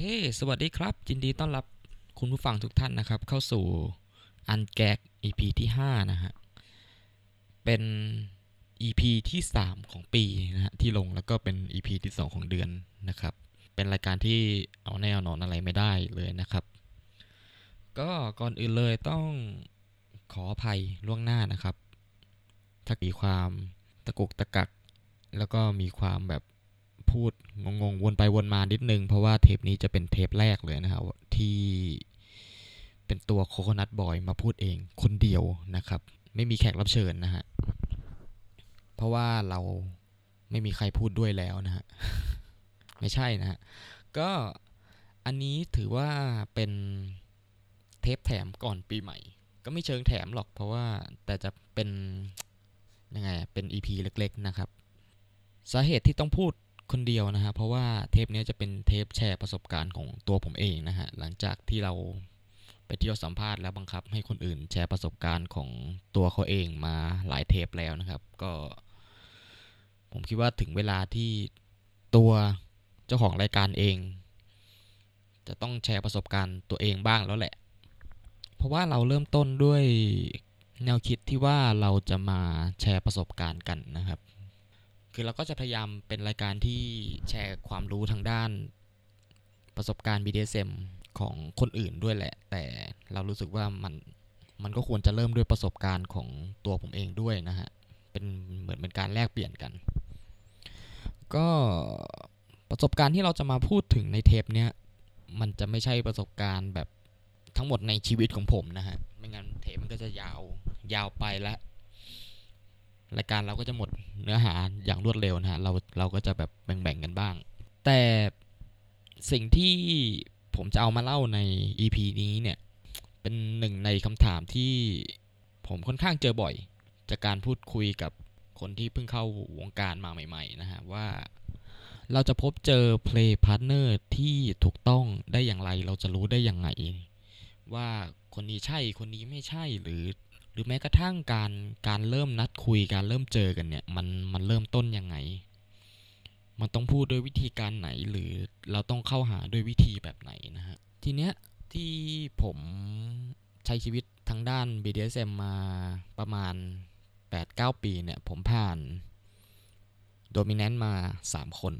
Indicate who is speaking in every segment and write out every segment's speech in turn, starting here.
Speaker 1: ค สวัสดีครับ ยินดีต้อนรับคุณผู้ฟังทุกท่านนะครับ เข้าสู่อันแกก EP ที่ 5 นะฮะ เป็น EP ที่ 3 ของปีนะฮะ ที่ลงแล้วก็เป็น EP ที่ 2 ของเดือนนะครับ เป็นรายการที่เอาแน่เอานอนอะไรไม่ได้เลยนะครับ ก็ก่อนอื่นเลยต้องขออภัยล่วงหน้านะครับถ้ามีความตะกุกตะกัก แล้วก็มีความแบบ พูดงงๆวนไปวนมานิดนึง เพราะว่าเทปนี้จะเป็นเทปแรกเลยนะครับ ที่เป็นตัวโคโคนัทบอยมาพูดเองคนเดียวนะครับ ไม่มีแขกรับเชิญนะฮะเพราะว่าเราไม่มีใครพูดด้วยแล้วนะฮะไม่ใช่นะฮะก็อันนี้ถือว่าเป็นเทปแถมก่อนปีใหม่ ก็ไม่เชิงแถมหรอกเพราะว่าแต่จะเป็นยังไงเป็น EP เล็ก ๆ นะครับ สาเหตุที่ต้องพูด คนเดียวนะฮะเพราะว่าเทปนี้จะเป็นเทปแชร์ประสบการณ์ของตัวผมเองนะฮะหลังจากที่เราไปเที่ยวสัมภาษณ์แล้วบังคับให้คนอื่นแชร์ประสบการณ์ของตัวเขาเองมาหลายเทปแล้วนะครับ ก็ ผมคิดว่าถึงเวลาที่ตัวเจ้าของรายการเอง จะต้องแชร์ประสบการณ์ตัวเองบ้างแล้วแหละ เพราะว่าเราเริ่มต้นด้วยแนวคิดที่ว่าเราจะมาแชร์ประสบการณ์กันนะครับ คือเราก็จะพยายามเป็นรายการที่แชร์ความรู้ทางด้านประสบการณ์ BDSM ของคนอื่นด้วยแหละ แต่เรารู้สึกว่ามันมันก็ควรจะเริ่มด้วยประสบการณ์ของตัวผมเองด้วยนะฮะ เป็นเหมือนเป็นการแลกเปลี่ยนกัน ก็ประสบการณ์ที่เราจะมาพูดถึงในเทปเนี้ยมันจะไม่ใช่ประสบการณ์แบบทั้งหมดในชีวิตของผมนะฮะ ไม่งั้นเทปมันก็จะยาวยาวไปแล้ว รายการเราก็จะหมดเนื้อหาอย่างรวดเร็วนะฮะเราเราก็จะแบบแบ่งๆกันบ้าง แต่สิ่งที่ผมจะเอามาเล่าใน EP นี้เนี่ย เป็นหนึ่งในคำถามที่ผมค่อนข้างเจอบ่อย จากการพูดคุยกับคนที่เพิ่งเข้าวงการมาใหม่ ๆ นะฮะ ว่าเราจะพบเจอ play partner ที่ถูกต้องได้อย่างไร เราจะรู้ได้อยังไง ว่าคนนี้ใช่คนนี้ไม่ใช่หรือ รือแม้กระทั่งการการเริ่มนัดคุยการเริ่มเจอกันเนี่ยมันมันเริ่มต้นยังไง มันต้องพูดด้วยวิธีการไหนหรือเราต้องเข้าหาด้วยวิธีแบบไหนนะฮะทีเนี้ยที่ผมใช้ชีวิตทางด้าน BDSM มาประมาณ 8-9 ปีเนี่ยผมผ่านโดมิ n น n ต์มา 3 คน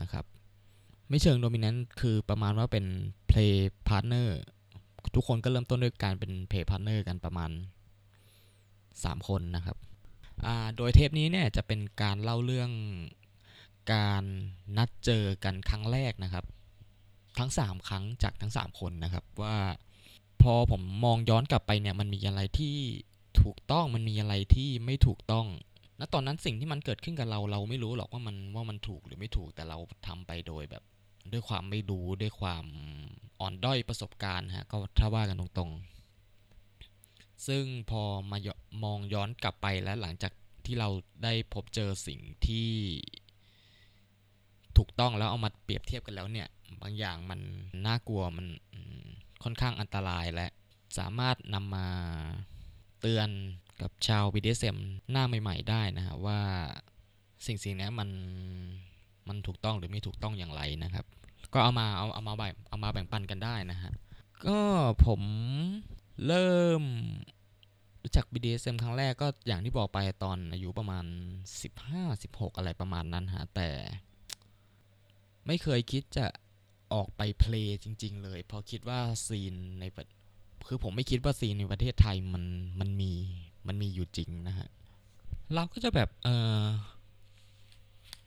Speaker 1: นะครับ ไม่เชิงโดมิ n น n ต์คือประมาณว่าเป็น play partner ทุกคนก็เริ่มต้นด้วยการเป็น play partner กันประมาณ 3 คนนะครับ โดยเทปนี้เนี่ยจะเป็นการเล่าเรื่องการนัดเจอกันครั้งแรกนะครับ ทั้ง 3 ครั้งจากทั้ง 3 คนนะครับว่าพอผมมองย้อนกลับไปเนี่ยมันมีอะไรที่ถูกต้องมันมีอะไรที่ไม่ถูกต้องณตอนนั้นสิ่งที่มันเกิดขึ้นกับเราเราไม่รู้หรอกว่ามันว่ามันถูกหรือไม่ถูกแต่เราทำไปโดยแบบ ด้วยความไม่รู้ด้วยความอ่อนด้อยประสบการณ์ฮะก็ถ้าว่ากันตรงๆ ซึ่งพอมามองย้อนกลับไปแล้วหลังจากที่เราได้พบเจอสิ่งที่ถูกต้องแล้วเอามาเปรียบเทียบกันแล้วเนี่ย บางอย่างมันน่ากลัวมันค่อนข้างอันตรายและสามารถนำมาเตือนกับชาว BDSM หน้าใหม่ ๆ ได้นะฮะว่าสิ่งสิ่งนี้มันมันถูกต้องหรือไม่ถูกต้องอย่างไรนะครับ ก็เอามาเอาเอามาแบ่งเอามาแบ่งปันกันได้นะฮะก็ผม เริ่มรู้จัก BDSM ครั้งแรกก็อย่างที่บอกไปตอนอายุประมาณ 15-16 อะไรประมาณนั้นฮะ แต่ ไม่เคยคิดจะออกไปเพลงจริง ๆ เลย เพราะคิดว่าซีนในคือผมไม่คิดว่าซีนในประเทศไทยมันมันมีมันมีอยู่จริงนะฮะ เราก็จะแบบเออ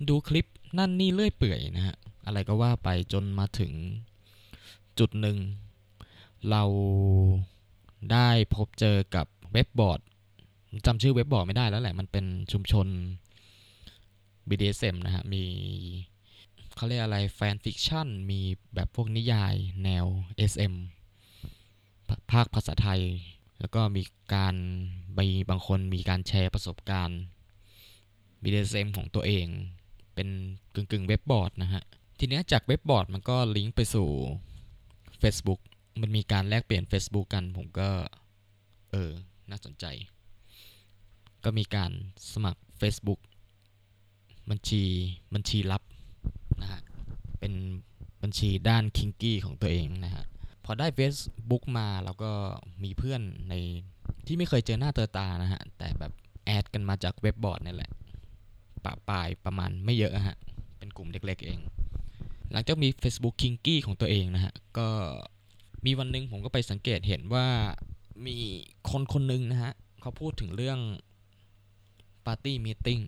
Speaker 1: ดูคลิปนั่นนี่เลื่อยเปื่อยนะฮะ อะไรก็ว่าไปจนมาถึงจุดหนึ่งเรา ได้พบเจอกับเว็บบอร์ดจำชื่อเว็บบอร์ดไม่ได้แล้วแหละ มันเป็นชุมชน BDSM นะฮะ มีเขาเรียกอะไร fan fiction มีแบบพวกนิยายแนว SM ภาคภาษาไทย แล้วก็มีการมีบางคนมีการแชร์ประสบการณ์ BDSM ของตัวเอง เป็นกึ่งกึ่งเว็บบอร์ดนะฮะ ทีนี้จากเว็บบอร์ดมันก็ลิงก์ไปสู่ Facebook มันมีการแลกเปลี่ยน Facebook กัน ผมก็ เออ น่าสนใจ ก็มีการสมัคร Facebook บัญชีบัญชีลับนะฮะ เป็นบัญชีด้านคิงกี้ของตัวเองนะฮะ พอได้ Facebook มาเราก็มีเพื่อนในที่ไม่เคยเจอหน้าเจอตานะฮะ แต่แบบแอดกันมาจากเว็บบอร์ดนี่แหละปะปลายประมาณไม่เยอะฮะ เป็นกลุ่มเล็กๆเอง หลังจากมี Facebook คิงกี้ของตัวเองนะฮะ ก็ มีวันหนึ่งผมก็ไปสังเกตเห็นว่ามีคนคนหนึ่งนะฮะ เขาพูดถึงเรื่องปาร์ตี้มีติ้ง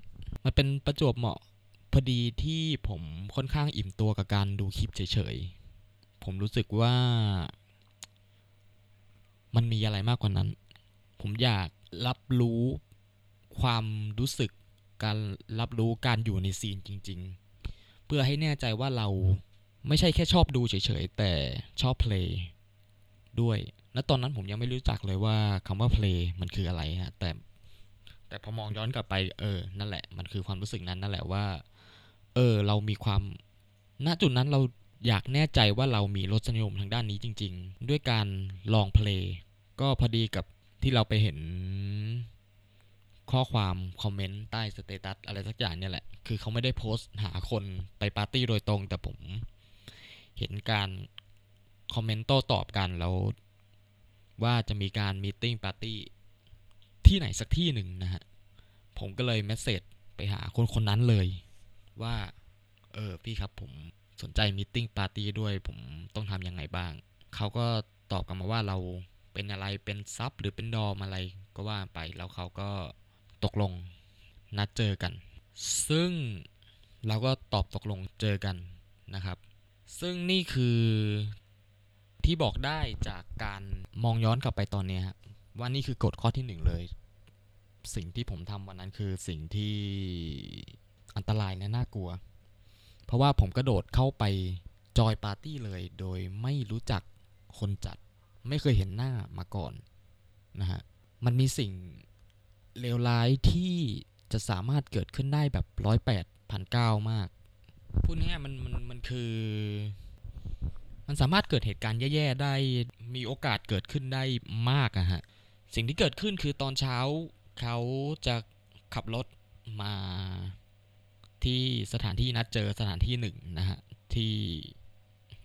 Speaker 1: มันเป็นประจวบเหมาะพอดีที่ผมค่อนข้างอิ่มตัวกับการดูคลิปเฉยๆ ผมรู้สึกว่า มันมีอะไรมากกว่านั้น ผมอยากรับรู้ความรู้สึกการรับรู้การอยู่ในซีนจริง ๆ เพื่อให้แน่ใจว่าเราไม่ใช่แค่ชอบดูเฉยๆ แต่ชอบเพลง ด้วย และตอนนั้นผมยังไม่รู้จักเลยว่าคำว่าเพลงมันคืออะไรฮะ แต่ แต่พอมองย้อนกลับไป เออ นั่นแหละ มันคือความรู้สึกนั้นนั่นแหละว่า เออ เรามีความ ณ จุดนั้นเราอยากแน่ใจว่าเรามีรสนิยมทางด้านนี้จริง ๆ ด้วยการลองเพลงก็พอดีกับที่เราไปเห็นข้อความคอมเมนต์ใต้สเตตัสอะไรสักอย่างเนี่ยแหละ คือเขาไม่ได้โพสต์หาคนไปปาร์ตี้โดยตรง แต่ผมเห็นการ คอมเมนต์โต้ตอบกันแล้วว่าจะมีการ meeting ปาร์ตี้ที่ไหนสักที่หนึ่งนะฮะ ผมก็เลย message ไปหาคนคนนั้นเลย ว่า เออพี่ครับผมสนใจ meeting ปาร์ตี้ด้วยผมต้องทำยังไงบ้าง เขาก็ตอบกลับมาว่าเราเป็นอะไรเป็น sub หรือเป็น dom อะไรก็ว่าไป แล้วเขาก็ตกลงนัดเจอกัน ซึ่งเราก็ตอบตกลงเจอกันนะครับ ซึ่งนี่คือ ที่บอกได้จากการมองย้อนกลับไปตอนนี้ครว่านี่คือกฎข้อที่หนึ่งเลย สิ่งที่ผมทำวันนั้นคือสิ่งที่อันตรายและน่ากลัว เพราะว่าผมกระโดดเข้าไปจอยปาร์ตี้เลย โดยไม่รู้จักคนจัด ไม่เคยเห็นหน้ามาก่อนนะฮะมันมีสิ่งเลวร้ายที่จะสามารถเกิดขึ้นได้แบบร้อยแปดพันเก้ามาก พูดง่ายมันมันมันคือ มันสามารถเกิดเหตุการณ์แย่ๆได้มีโอกาสเกิดขึ้นได้มากอะฮะสิ่งที่เกิดขึ้นคือตอนเช้าเขาจะขับรถมาที่สถานที่นัดเจอสถานที่หนึ่งนะฮะที่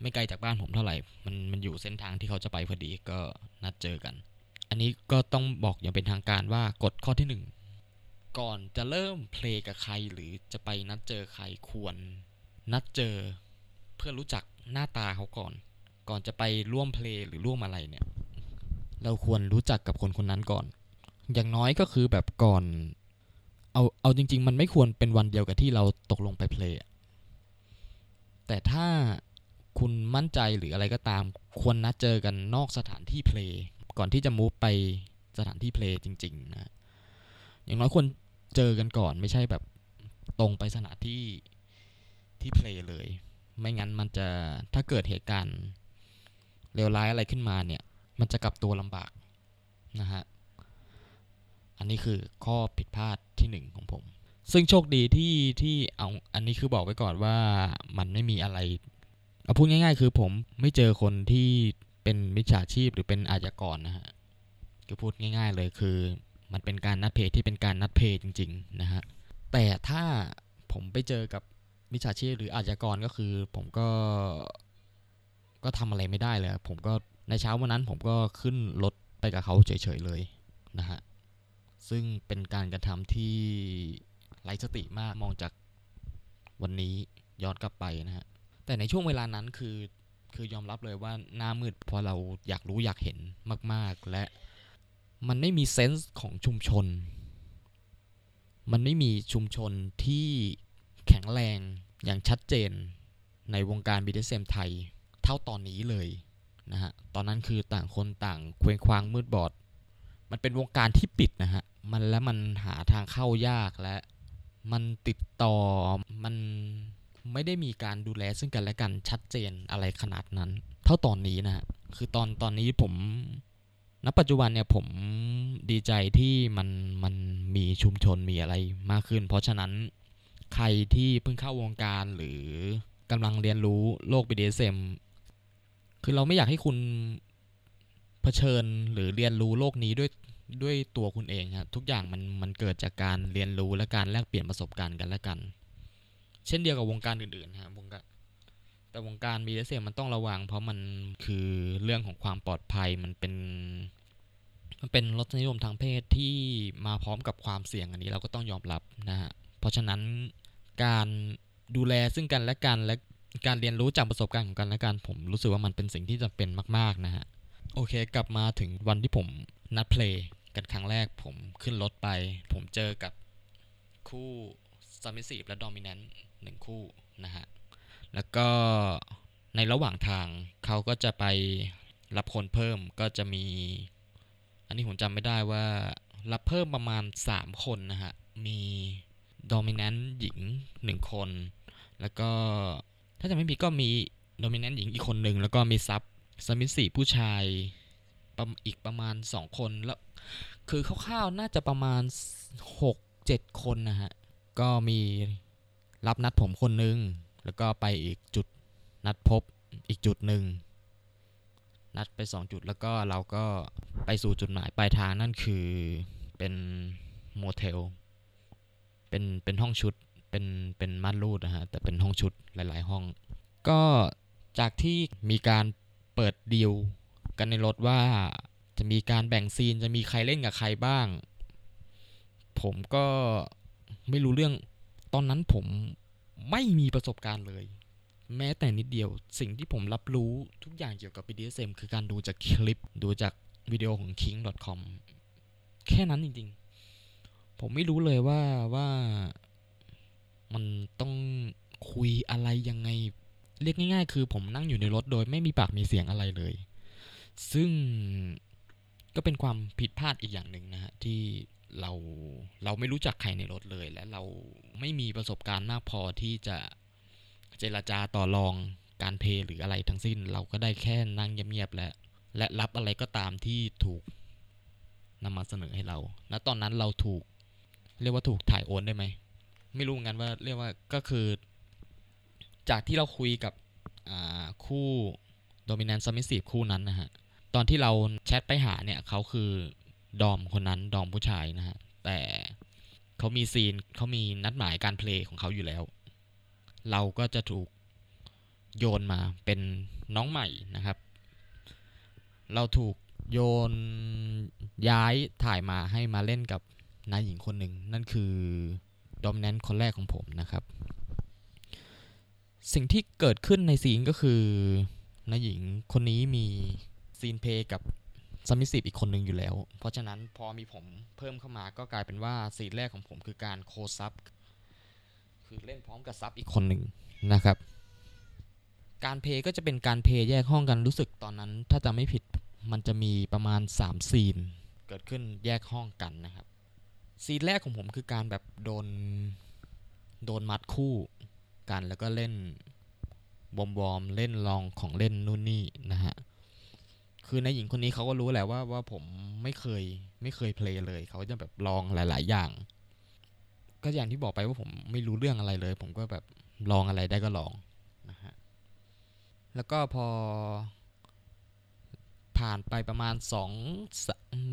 Speaker 1: ไม่ไกลจากบ้านผมเท่าไหร่ มันมันอยู่เส้นทางที่เขาจะไปพอดีก็นัดเจอกัน อันนี้ก็ต้องบอกอย่างเป็นทางการว่ากฎข้อที่หนึ่งก่อนจะเริ่มเพลงกับใครหรือจะไปนัดเจอใครควรนัดเจอเพื่อรู้จัก หน้าตาเขาก่อน ก่อนจะไปร่วมเพลงหรือร่วมอะไรเนี่ย เราควรรู้จักกับคนคนนั้นก่อน อย่างน้อยก็คือแบบก่อน เอาเอาจริง ๆ มันไม่ควรเป็นวันเดียวกับที่เราตกลงไปเพลงแต่ถ้าคุณมั่นใจหรืออะไรก็ตาม ควรนัดเจอกันนอกสถานที่เพลงก่อนที่จะมูฟไปสถานที่เพลงจริง ๆ นะ อย่างน้อยควรเจอกันก่อนไม่ใช่แบบตรงไปสถานที่ที่เพลงเลย ไม่งั้นมันจะถ้าเกิดเหตุการณ์เลวร้ายอะไรขึ้นมาเนี่ย มันจะกลับตัวลำบากนะฮะ อันนี้คือข้อผิดพลาดที่หนึ่งของผม ซึ่งโชคดีที่ที่เอาอันนี้คือบอกไว้ก่อนว่ามันไม่มีอะไร เอาพูดง่าย ๆ คือผมไม่เจอคนที่เป็นมิจฉาชีพหรือเป็นอาชญากรนะฮะคือพูดง่าย ๆ เลยคือ มันเป็นการนัดเพจที่เป็นการนัดเพจจริง ๆ นะฮะ แต่ถ้าผมไปเจอกับ มิจฉาชีพหรืออาชญากรก็คือ ผมก็ ก็ทำอะไรไม่ได้เลย ผมก็ในเช้าวันนั้นผมก็ขึ้นรถไปกับเขาเฉยๆเลยนะฮะซึ่งเป็นการกระทำที่ไร้สติมากมองจากวันนี้ย้อนกลับไปนะฮะแต่ในช่วงเวลานั้นคือคือยอมรับเลยว่าหน้ามืดเพราะเราอยากรู้อยากเห็นมาก ๆ และมันไม่มีเซนส์ของชุมชน มันไม่มีชุมชนที่ แข็งแรงอย่างชัดเจนในวงการ BDSM ไทยเท่าตอนนี้เลยนะฮะ ตอนนั้นคือต่างคนต่างเคว้งคว้างมืดบอด มันเป็นวงการที่ปิดนะฮะ มันและมันหาทางเข้ายากและมันติดต่อ มันไม่ได้มีการดูแลซึ่งกันและกันชัดเจนอะไรขนาดนั้น เท่าตอนนี้นะฮะ คือตอนตอนนี้ผมณปัจจุบันเนี่ยผมดีใจที่มันมันมีชุมชนมีอะไรมากขึ้น เพราะฉะนั้น ใครที่เพิ่งเข้าวงการหรือกำลังเรียนรู้โลก BDSM คือเราไม่อยากให้คุณเผชิญหรือเรียนรู้โลกนี้ด้วยด้วยตัวคุณเองครับทุกอย่างมันมันเกิดจากการเรียนรู้และการแลกเปลี่ยนประสบการณ์กันและกัน เช่นเดียวกับวงการอื่นๆครับวงการแต่วงการ BDSM มันต้องระวัง เพราะมันคือเรื่องของความปลอดภัยมันเป็นมันเป็นรสนิยมทางเพศที่มาพร้อมกับความเสี่ยงอันนี้เราก็ต้องยอมรับนะฮะ เพราะฉะนั้น การดูแลซึ่งกันและกันและการเรียนรู้จากประสบการณ์ของกันและกัน ผมรู้สึกว่ามันเป็นสิ่งที่จำเป็นมาก ๆ นะฮะ โอเค กลับมาถึงวันที่ผมนัดเพลงกันครั้งแรกผมขึ้นรถไป ผมเจอกับคู่ submissive และ dominant หนึ่งคู่นะฮะ แล้วก็ในระหว่างทางเขาก็จะไปรับคนเพิ่มก็จะมี อันนี้ผมจำไม่ได้ว่ารับเพิ่มประมาณ 3 คนนะฮะ มี dominant หญิง1คน แล้วก็ถ้าจะไม่มีก็มี dominant หญิงอีกคนหนึ่งแล้วก็มีซับ submissive ผู้ชายอีกประมาณ 2 คนแล้ว คือคร่าวๆน่าจะประมาณ 6-7 คนนะฮะ ก็มีรับนัดผมคนนึงแล้วก็ไปอีกจุดนัดพบอีกจุดหนึ่งนัดไป 2 จุดแล้วก็เราก็ไปสู่จุดหมายปลายทางนั่นคือเป็นโมเทล เป็นเป็นห้องชุดเป็นเป็นม่านรูดนะฮะแต่เป็นห้องชุดหลาย ๆ ห้อง ก็จากที่มีการเปิดดีลกันในรถว่าจะมีการแบ่งซีนจะมีใครเล่นกับใครบ้าง ผมก็ไม่รู้เรื่องตอนนั้นผมไม่มีประสบการณ์เลย แม้แต่นิดเดียวสิ่งที่ผมรับรู้ทุกอย่างเกี่ยวกับ BDSM คือการดูจากคลิป ดูจากวิดีโอของ king.com แค่นั้นจริง ๆ ผมไม่รู้เลยว่าว่ามันต้องคุยอะไรยังไง เรียกง่าย ๆ คือผมนั่งอยู่ในรถโดยไม่มีปากมีเสียงอะไรเลย ซึ่งก็เป็นความผิดพลาดอีกอย่างหนึ่งนะฮะที่เราเราไม่รู้จักใครในรถเลย และเราไม่มีประสบการณ์มากพอที่จะเจรจาต่อรองการเพย์หรืออะไรทั้งสิ้น เราก็ได้แค่นั่งเงียบๆและและรับอะไรก็ตามที่ถูกนำมาเสนอให้เรา ณ ตอนนั้นเราถูก เรียกว่าถูกถ่ายโอนได้ไหม ไม่รู้เหมือนกันว่าเรียกว่าก็คือ จากที่เราคุยกับคู่ dominant submissive คู่นั้นนะฮะ ตอนที่เราแชทไปหาเนี่ยเขาคือดอมคนนั้นดอมผู้ชายนะฮะ แต่เขามีซีนเขามีนัดหมายการเพลงของเขาอยู่แล้ว เราก็จะถูกโยนมาเป็นน้องใหม่นะครับ เราถูกโยนย้ายถ่ายมาให้มาเล่นกับ นายหญิงคนหนึ่งนั่นคือdominant คนแรกของผมนะครับ สิ่งที่เกิดขึ้นใน scene ก็คือนายหญิงคนนี้มี scene play กับ submissive อีกคนหนึ่งอยู่แล้ว เพราะฉะนั้นพอมีผมเพิ่มเข้ามาก็กลายเป็นว่า scene แรกของผมคือการ co-sub คือเล่นพร้อมกับ sub อีกคนหนึ่งนะครับ การเพย์ก็จะเป็นการเพย์แยกห้องกันรู้สึกตอนนั้น ถ้าจะไม่ผิดมันจะมีประมาณ 3 scene เกิดขึ้นแยกห้องกันนะครับ ซีนแรกของผมคือการแบบโดน โดนมัดคู่กันแล้วก็เล่นบอมบอมเล่นลองของเล่นนู่นนี่นะฮะ คือในหญิงคนนี้เขาก็รู้แหละว่าว่าผมไม่เคยไม่เคยเพลย์เลย เขาจะแบบลองหลาย ๆ อย่าง ก็อย่างที่บอกไปว่าผมไม่รู้เรื่องอะไรเลย ผมก็แบบลองอะไรได้ก็ลองนะฮะ แล้วก็พอ ผ่านไปประมาณสอง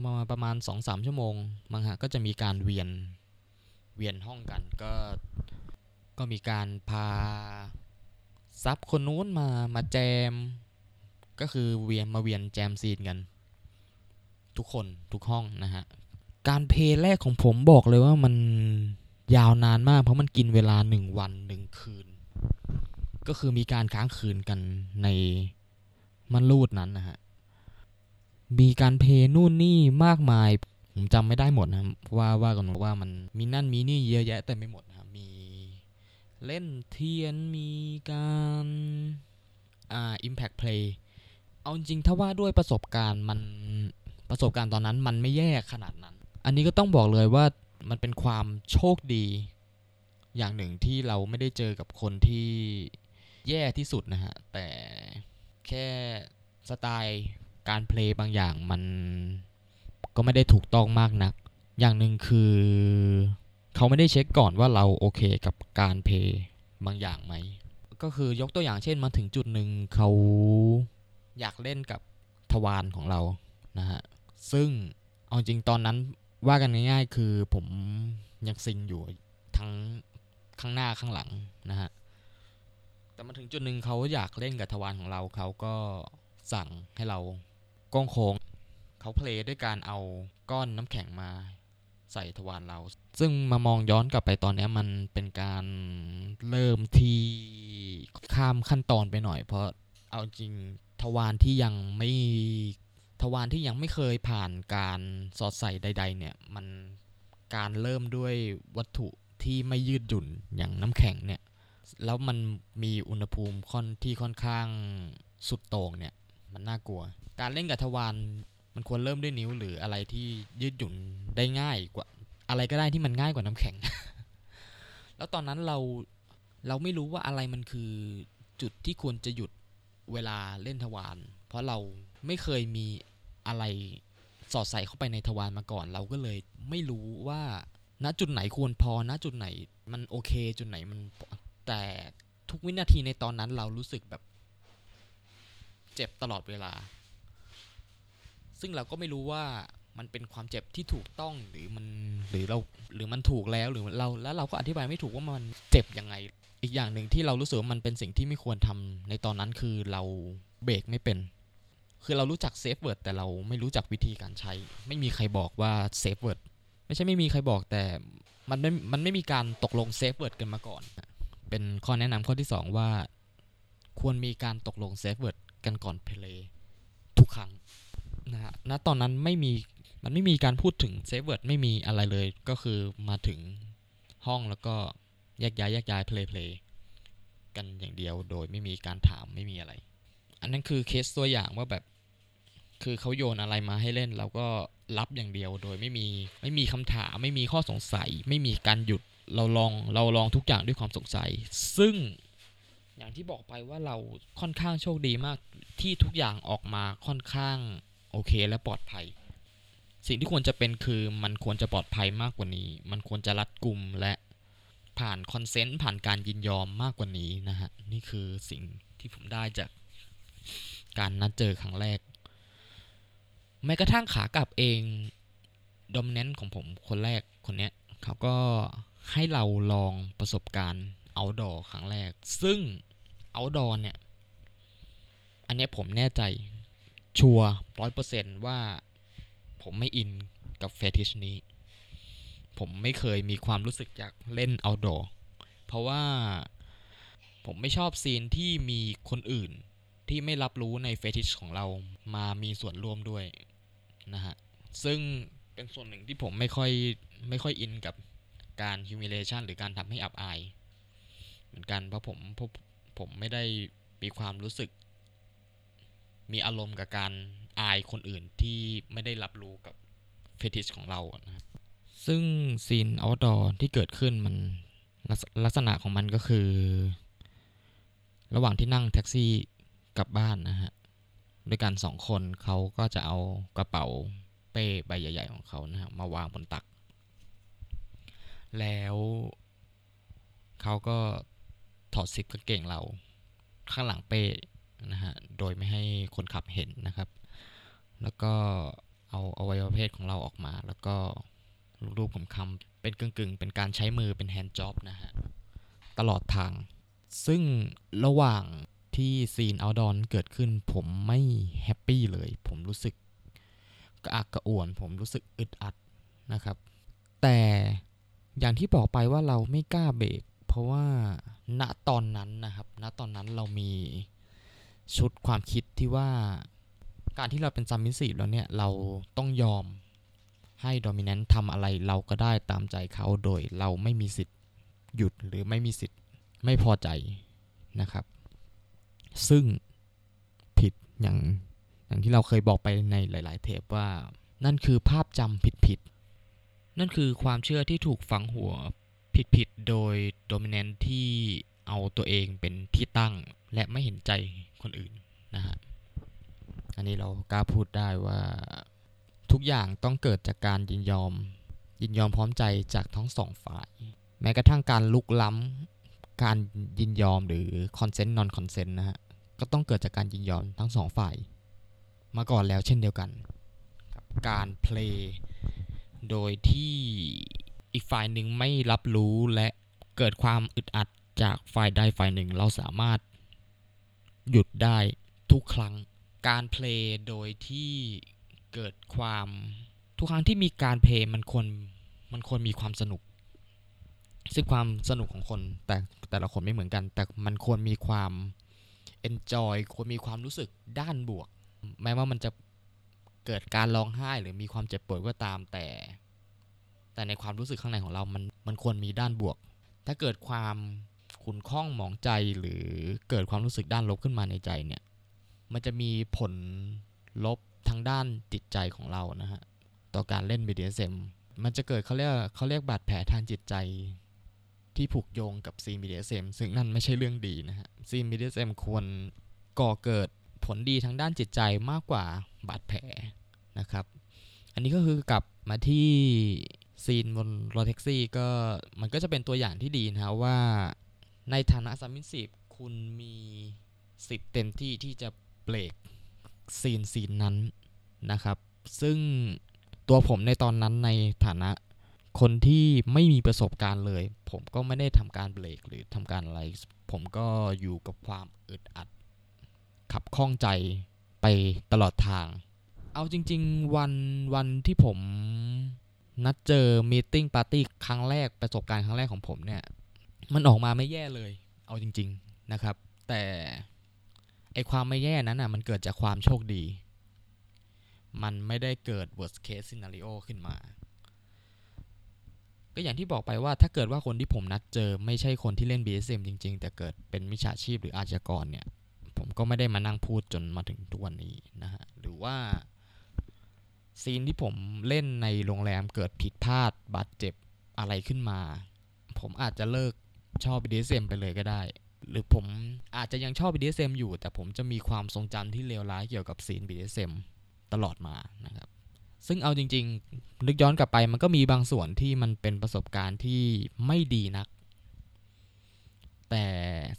Speaker 1: มาประมาณสองสามชั่วโมงมังฮะก็จะมีการเวียนเวียนห้องกันก็ก็มีการพาซับคนนู้นมามาแจม ก็คือเวียนมาเวียนแจมซีนกัน ทุกคนทุกห้องนะฮะ การเพย์แรกของผมบอกเลยว่ามันยาวนานมาก เพราะมันกินเวลาหนึ่งวันหนึ่งคืน ก็คือมีการค้างคืนกันในมันรูดนั้นนะฮะ มีการเพย์นู่นนี่มากมาย ผมจำไม่ได้หมดนะว่าว่ากันว่ามันมีนั่นมีนี่เยอะแยะแต่ไม่หมดนะมีเล่นเทียนมีการอ่า impact play เอาจริงถ้าว่าด้วยประสบการณ์มันประสบการณ์ตอนนั้นมันไม่แย่ขนาดนั้น อันนี้ก็ต้องบอกเลยว่ามันเป็นความโชคดี อย่างหนึ่งที่เราไม่ได้เจอกับคนที่แย่ที่สุดนะฮะ แต่แค่สไตล์ การเพลย์บางอย่างมันก็ไม่ได้ถูกต้องมากนัก อย่างหนึ่งคือเขาไม่ได้เช็คก่อนว่าเราโอเคกับการเพลย์บางอย่างไหม ก็คือยกตัวอย่างเช่นมาถึงจุดหนึ่งเขาอยากเล่นกับทวารของเรานะฮะ ซึ่งเอาจริงตอนนั้นว่ากันง่ายๆ คือผมยังซิงอยู่ทั้งข้างหน้าข้างหลังนะฮะ แต่มาถึงจุดหนึ่งเขาอยากเล่นกับทวารของเราเขาก็สั่งให้เรา โค้งเขาเพลย์ด้วยการเอาก้อนน้ำแข็งมาใส่ทวารเรา ซึ่งมามองย้อนกลับไปตอนนี้มันเป็นการเริ่มที่ข้ามขั้นตอนไปหน่อย เพราะเอาจริงทวารที่ยังไม่ทวารที่ยังไม่เคยผ่านการสอดใส่ใด ๆ เนี่ย มันการเริ่มด้วยวัตถุที่ไม่ยืดหยุ่นอย่างน้ำแข็งเนี่ย แล้วมันมีอุณหภูมิค่อนที่ค่อนข้างสุดโต่งเนี่ย มันน่ากลัว การเล่นกับทวารมันควรเริ่มด้วยนิ้วหรืออะไรที่ยืดหยุ่นได้ง่ายกว่า อะไรก็ได้ที่มันง่ายกว่าน้ำแข็ง แล้วตอนนั้นเราเราไม่รู้ว่าอะไรมันคือจุดที่ควรจะหยุดเวลาเล่นทวารเพราะเราไม่เคยมีอะไรสอดใส่เข้าไปในทวารมาก่อน เราก็เลยไม่รู้ว่าณจุดไหนควรพอณจุดไหนมันโอเค จุดไหนมันแต่ทุกวินาทีในตอนนั้นเรารู้สึกแบบ เจ็บตลอดเวลา ซึ่งเราก็ไม่รู้ว่ามันเป็นความเจ็บที่ถูกต้องหรือมันหรือเราหรือมันถูกแล้วหรือเราแล้วเราก็อธิบายไม่ถูกว่ามันเจ็บยังไง อีกอย่างหนึ่งที่เรารู้สึกว่ามันเป็นสิ่งที่ไม่ควรทำในตอนนั้นคือเราเบรกไม่เป็น คือเรารู้จัก safe word แต่เราไม่รู้จักวิธีการใช้ ไม่มีใครบอกว่า safe word ไม่ใช่ไม่มีใครบอกแต่มันไม่มันไม่มีการตกลง safe word กันมาก่อน เป็นข้อแนะนำข้อที่ 2 ว่า ควรมีการตกลง safe word กันก่อน play ทุกครั้งนะฮะณตอนนั้นไม่มีมันไม่มีการพูดถึง safe word ไม่มีอะไรเลย ก็คือมาถึงห้องแล้วก็แยกย้ายแยกย้าย play play กันอย่างเดียวโดยไม่มีการถามไม่มีอะไร อันนั้นคือเคสตัวอย่างว่าแบบคือเขาโยนอะไรมาให้เล่นเราก็รับอย่างเดียวโดยไม่มีไม่มีคำถามไม่มีข้อสงสัย ไม่มีการหยุดเราลองเราลองทุกอย่างด้วยความสงสัย ซึ่ง อย่างที่บอกไปว่าเราค่อนข้างโชคดีมากที่ทุกอย่างออกมาค่อนข้างโอเคและปลอดภัย สิ่งที่ควรจะเป็นคือมันควรจะปลอดภัยมากกว่านี้ มันควรจะรัดกุมและผ่านคอนเซนต์ผ่านการยินยอมมากกว่านี้นะฮะ นี่คือสิ่งที่ผมได้จากการนัดเจอครั้งแรก แม้กระทั่งขากลับเองดอมเนนต์ของผมคนแรกคนเนี้ยเขาก็ให้เราลองประสบการณ์ outdoor ครั้งแรก ซึ่ง outdoor เนี่ย อันนี้ผมแน่ใจชัวร้อยเปอร์เซนว่าผมไม่อินกับเฟติชนี้ ผมไม่เคยมีความรู้สึกอยากเล่น outdoor เพราะว่าผมไม่ชอบซีนที่มีคนอื่นที่ไม่รับรู้ในเฟติชของเรามามีส่วนร่วมด้วยนะฮะ ซึ่งเป็นส่วนหนึ่งที่ผมไม่ค่อยไม่ค่อยอินกับการ humiliation หรือการทำให้อับอาย มือนกัน เพราะผมผมผมไม่ได้มีความรู้สึก มีอารมณ์กับการอายคนอื่นที่ไม่ได้รับรู้กับเฟติชของเรานะซึ่งซีน outdoor ที่เกิดขึ้นมันลักษณะของมันก็คือ ระหว่างที่นั่งแท็กซี่กลับบ้านนะฮะด้วยกันสองคนเขาก็จะเอากระเป๋าเป้ใบใหญ่ ๆ ของเขานะฮะมาวางบนตัก แล้วเขาก็ ถอดซิปกางเกงเราข้างหลังเป้นะฮะ โดยไม่ให้คนขับเห็นนะครับ แล้วก็เอาอวัยวะเพศของเราออกมา แล้วก็รูปผมคำเป็นกึ่งๆ เป็นการใช้มือเป็นแฮนด์จ็อบนะฮะ ตลอดทาง ซึ่งระหว่างที่ scene outdoor เกิดขึ้น ผมไม่ happy เลย ผมรู้สึกกระอักกระอ่วน ผมรู้สึกอึดอัดนะครับ แต่อย่างที่บอกไปว่าเราไม่กล้าเบรก เพราะว่าณตอนนั้นนะครับ ณตอนนั้นเรามีชุดความคิดที่ว่าการที่เราเป็น submissive แล้วเนี่ย เราต้องยอมให้ dominant ทำอะไรเราก็ได้ตามใจเขาโดยเราไม่มีสิทธิ์หยุดหรือไม่มีสิทธิ์ไม่พอใจนะครับ ซึ่งผิดอย่างอย่างที่เราเคยบอกไปในหลาย ๆ เทปว่า นั่นคือภาพจำผิดๆนั่นคือความเชื่อที่ถูกฝังหัว ผิดๆ โดยโดมิเนน์ที่เอาตัวเองเป็นที่ตั้งและไม่เห็นใจคนอื่นนะฮะ อันนี้เรากล้าพูดได้ว่าทุกอย่างต้องเกิดจากการยินยอม ยินยอมพร้อมใจจากทั้งสองฝ่าย แม้กระทั่งการลุกล้ำการยินยอมหรือ consent non-consent นะฮะ ก็ต้องเกิดจากการยินยอมทั้งสองฝ่าย มาก่อนแล้วเช่นเดียวกัน การ play โดยที่ อีกฝ่ายหนึ่งไม่รับรู้และเกิดความอึดอัดจากฝ่ายใดฝ่ายหนึ่ง เราสามารถหยุดได้ทุกครั้งการ play โดยที่เกิดความทุกครั้งที่มีการเพลย์มันควรมันควรมีความสนุก ซึ่งความสนุกของคนแต่แต่ละคนไม่เหมือนกัน แต่มันควรมีความ enjoy ควรมีความรู้สึกด้านบวก แม้ว่ามันจะเกิดการร้องไห้หรือมีความเจ็บปวดก็ตามแต่ แต่ในความรู้สึกข้างในของเรามันมันควรมีด้านบวก ถ้าเกิดความขุนข้องหมองใจหรือเกิดความรู้สึกด้านลบขึ้นมาในใจเนี่ย มันจะมีผลลบทางด้านจิตใจของเรานะฮะ ต่อการเล่น BDSM มันจะเกิดเขาเรียกเขาเรียกบาดแผลทางจิตใจที่ผูกโยงกับซีน BDSM ซึ่งนั่นไม่ใช่เรื่องดีนะฮะซีน BDSM ควรก่อเกิดผลดีทางด้านจิตใจมากกว่าบาดแผลนะครับ อันนี้ก็คือกลับมาที่ ซีนบนรถแท็กซี่ก็มันก็จะเป็นตัวอย่างที่ดีนะว่าในฐานะสามิสิบคุณมีสิทธิ์เต็มที่ที่จะเบรกซีนซีนนั้นนะครับ ซึ่งตัวผมในตอนนั้นในฐานะคนที่ไม่มีประสบการณ์เลย ผมก็ไม่ได้ทำการเบรกหรือทำการอะไร ผมก็อยู่กับความอึดอัด ขับข้องใจไปตลอดทาง เอาจริง ๆ วันวันที่ผม นัดเจอมีติ้งปาร์ตี้ครั้งแรกประสบการณ์ครั้งแรกของผมเนี่ย มันออกมาไม่แย่เลย เอาจริง ๆนะครับ แต่ไอความไม่แย่นั้นอะมันเกิดจากความโชคดี มันไม่ได้เกิด worst case scenario ขึ้นมา ก็อย่างที่บอกไปว่าถ้าเกิดว่าคนที่ผมนัดเจอไม่ใช่คนที่เล่น BSM จริง ๆ แต่เกิดเป็นมิจฉาชีพหรืออาชญากรเนี่ย ผมก็ไม่ได้มานั่งพูดจนมาถึงทุกวันนี้นะฮะหรือว่า ซีนที่ผมเล่นในโรงแรมเกิดผิดพลาดบาดเจ็บอะไรขึ้นมา ผมอาจจะเลิกชอบ BDSM ไปเลยก็ได้ หรือผมอาจจะยังชอบ BDSM อยู่ แต่ผมจะมีความทรงจำที่เลวร้ายเกี่ยวกับซีน BDSM ตลอดมานะครับซึ่งเอาจริง ๆ นึกย้อนกลับไปมันก็มีบางส่วนที่มันเป็นประสบการณ์ที่ไม่ดีนัก แต่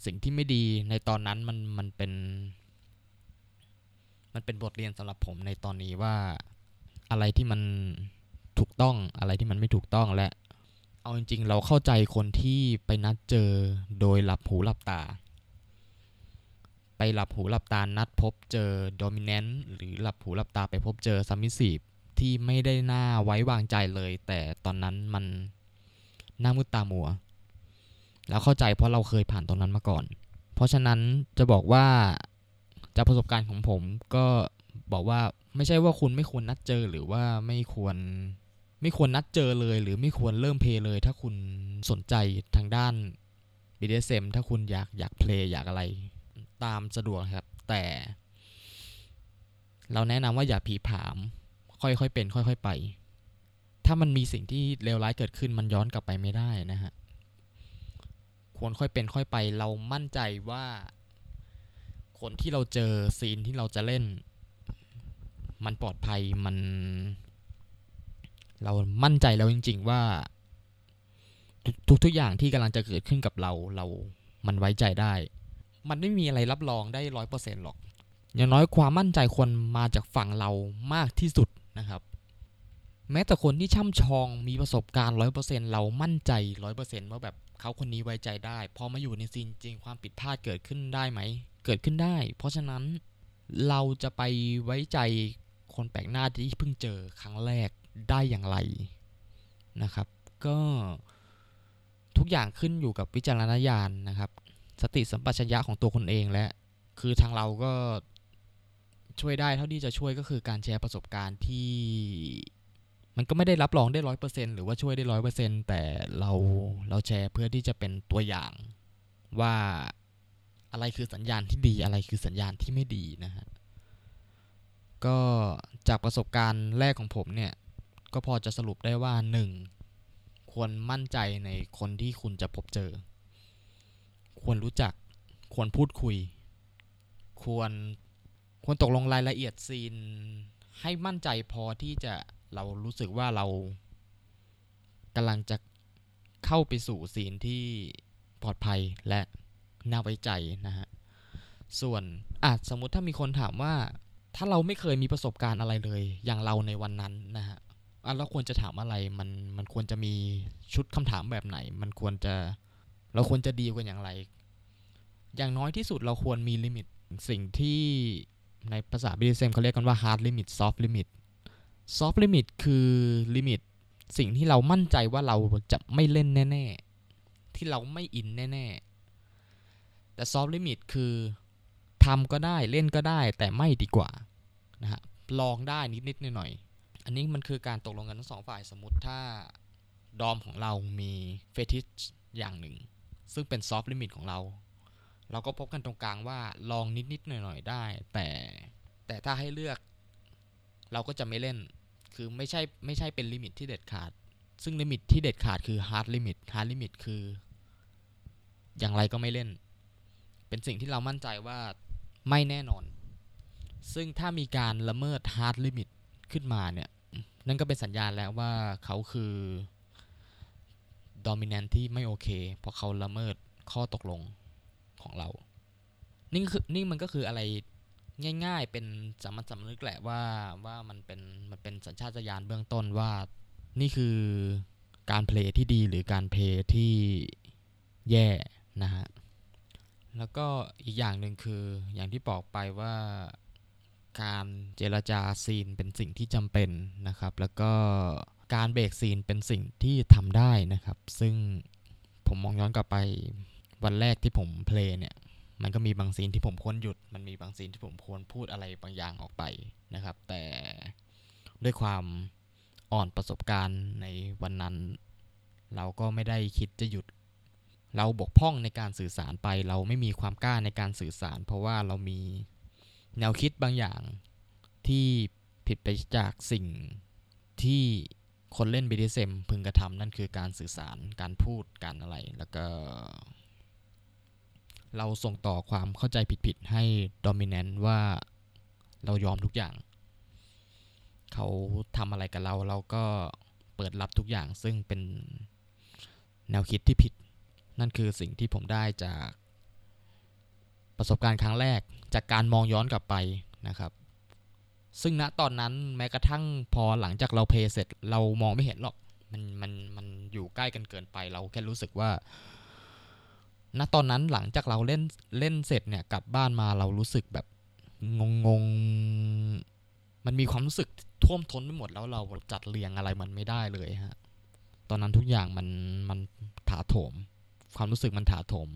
Speaker 1: สิ่งที่ไม่ดีในตอนนั้นมันมันเป็น มันเป็นบทเรียนสำหรับผมในตอนนี้ว่า อะไรที่มันถูกต้องอะไรที่มันไม่ถูกต้องและ เอาจริง ๆ เราเข้าใจคนที่ไปนัดเจอโดยหลับหูหลับตา ไปหลับหูหลับตานัดพบเจอโดมิเนนต์หรือหลับหูหลับตาไปพบเจอซัมมิสีฟที่ไม่ได้หน้าไว้วางใจเลย แต่ตอนนั้นมันหน้ามืดตามัว แล้วเข้าใจเพราะเราเคยผ่านตรงนั้นมาก่อน เพราะฉะนั้นจะบอกว่าจากประสบการณ์ของผมก็บอกว่า ไม่ใช่ว่าคุณไม่ควรนัดเจอหรือว่าไม่ควรไม่ควรนัดเจอเลย หรือไม่ควรเริ่มเพลย์เลย ถ้าคุณสนใจทางด้าน BDSM ถ้าคุณอยากอยากเพลย์อยากอะไรตามสะดวกครับ แต่ เราแนะนำว่าอย่าผีผาม ค่อยๆเป็น ค่อย ๆ ไป ถ้ามันมีสิ่งที่เลวร้ายเกิดขึ้นมันย้อนกลับไปไม่ได้นะฮะควรค่อยเป็นค่อยไป เรามั่นใจว่า คนที่เราเจอซีนที่เราจะเล่น มันปลอดภัยมัน เรามั่นใจแล้วจริง ๆ ว่า ทุกทุกอย่างที่กำลังจะเกิดขึ้นกับเราเรามันไว้ใจได้ มันไม่มีอะไรรับรองได้ร้อยเปอร์เซ็นต์หรอก อย่างน้อยความมั่นใจควรมาจากฝั่งเรามากที่สุดนะครับ แม้แต่คนที่ช่ำชองมีประสบการณ์ร้อยเปอร์เซ็นต์เรามั่นใจร้อยเปอร์เซ็นต์ว่าแบบเขาคนนี้ไว้ใจได้ พอมาอยู่ในซีนจริงความผิดพลาดเกิดขึ้นได้ไหม เกิดขึ้นได้ เพราะฉะนั้นเราจะไปไว้ใจ คนแปลกหน้าที่เพิ่งเจอครั้งแรกได้อย่างไรนะครับ ก็ทุกอย่างขึ้นอยู่กับวิจารณญาณนะครับ สติสัมปชัญญะของตัวคนเองและ คือทางเราก็ช่วยได้เท่าที่จะช่วยก็คือการแชร์ประสบการณ์ที่มันก็ไม่ได้รับรองได้ร้อยเปอร์เซ็นหรือว่าช่วยได้ร้อยเปอร์เซ็นแต่เราเราแชร์เพื่อที่จะเป็นตัวอย่างว่าอะไรคือสัญญาณที่ดีอะไรคือสัญญาณที่ไม่ดีนะฮะ ก็จากประสบการณ์แรกของผมเนี่ย ก็พอจะสรุปได้ว่า 1. ควรมั่นใจในคนที่คุณจะพบเจอ ควรรู้จัก ควรพูดคุย ควร ควรตกลงรายละเอียดซีน ให้มั่นใจพอที่จะเรารู้สึกว่าเรากำลังจะเข้าไปสู่ซีนที่ปลอดภัยและน่าไว้ใจนะฮะ ส่วนอาจสมมุติถ้ามีคนถามว่า ถ้าเราไม่เคยมีประสบการณ์อะไรเลย อย่างเราในวันนั้นนะฮะอะเราควรจะถามอะไรมันมันควรจะมีชุดคำถามแบบไหน มันควรจะเราควรจะดีกันอย่างไร อย่างน้อยที่สุดเราควรมี limit สิ่งที่ในภาษา BDSM เขาเรียกกันว่า hard limit soft limit soft limit คือ limit สิ่งที่เรามั่นใจว่าเราจะไม่เล่นแน่ ๆ ที่เราไม่อินแน่ ๆ แต่ soft limit คือ ทำก็ได้เล่นก็ได้แต่ไม่ดีกว่านะฮะลองได้นิดๆหน่อยๆอันนี้มันคือการตกลงกันทั้งสองฝ่ายสมมติถ้า dom ของเรามี fetish อย่างหนึ่ง ซึ่งเป็น soft limit ของเรา เราก็พบกันตรงกลางว่าลองนิดๆหน่อยๆได้ แต่แต่ถ้าให้เลือกเราก็จะไม่เล่นคือไม่ใช่ไม่ใช่เป็น limit ที่เด็ดขาด ซึ่ง limit ที่เด็ดขาดคือ hard limit hard limit คือ อย่างไรก็ไม่เล่น เป็นสิ่งที่เรามั่นใจว่า ไม่แน่นอน ซึ่งถ้ามีการละเมิด hard limitขึ้นมาเนี่ย นั่นก็เป็นสัญญาณแล้วว่าเขาคือ dominant ที่ไม่โอเค เพราะเขาละเมิดข้อตกลงของเรา นี่คือนี่มันก็คืออะไรง่ายๆ เป็นสามัญสำนึกแหละว่าว่ามันเป็นมันเป็นสัญชาตญาณเบื้องต้นว่านี่คือการ play ที่ดีหรือการ play ที่แย่นะฮะ แล้วก็อีกอย่างหนึ่งคืออย่างที่บอกไปว่าการเจรจาซีนเป็นสิ่งที่จำเป็นนะครับ แล้วก็การเบรกซีนเป็นสิ่งที่ทำได้นะครับ ซึ่งผมมองย้อนกลับไปวันแรกที่ผมเพลย์เนี่ยมันก็มีบางซีนที่ผมควรหยุด มันมีบางซีนที่ผมควรพูดอะไรบางอย่างออกไปนะครับ แต่ด้วยความอ่อนประสบการณ์ในวันนั้น เราก็ไม่ได้คิดจะหยุด เราบกพร่องในการสื่อสารไป เราไม่มีความกล้าในการสื่อสาร เพราะว่าเรามีแนวคิดบางอย่างที่ผิดไปจากสิ่งที่คนเล่น BDSM พึงกระทำนั่นคือการสื่อสารการพูดการอะไร แล้วก็ เราส่งต่อความเข้าใจผิดๆให้ Dominant ว่าเรายอมทุกอย่าง เขาทำอะไรกับเราเราก็เปิดรับทุกอย่างซึ่งเป็นแนวคิดที่ผิด นั่นคือสิ่งที่ผมได้จากประสบการณ์ครั้งแรกจากการมองย้อนกลับไปนะครับ ซึ่งณตอนนั้นแม้กระทั่งพอหลังจากเราเพย์เสร็จเรามองไม่เห็นหรอกมันมันมันอยู่ใกล้กันเกินไปเราแค่รู้สึกว่า ณตอนนั้นหลังจากเราเล่นเล่นเสร็จเนี่ยกลับบ้านมาเรารู้สึกแบบงงงมันมีความรู้สึกท่วมท้นไปหมดแล้วเราจัดเรียงอะไรมันไม่ได้เลยฮะ ตอนนั้นทุกอย่างมันมันถาโถม ความรู้สึกมันถาโถม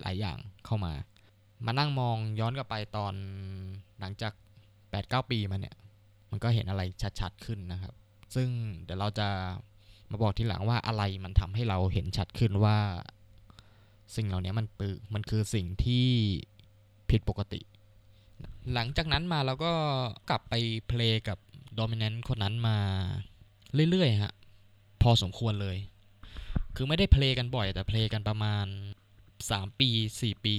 Speaker 1: หลายอย่างเข้ามา มานั่งมองย้อนกลับไปตอนหลังจาก 8-9 ปีมาเนี่ย มันก็เห็นอะไรชัดๆขึ้นนะครับ ซึ่งเดี๋ยวเราจะมาบอกทีหลังว่าอะไรมันทำให้เราเห็นชัดขึ้นว่า สิ่งเหล่านี้มันปืมันคือสิ่งที่ผิดปกติ หลังจากนั้นมาเราก็กลับไปเพลงกับโดมิเนนต์คนนั้นมาเรื่อยๆฮะพอสมควรเลย คือไม่ได้เพลงกันบ่อย แต่เพลงกันประมาณ 3 ปี 4 ปี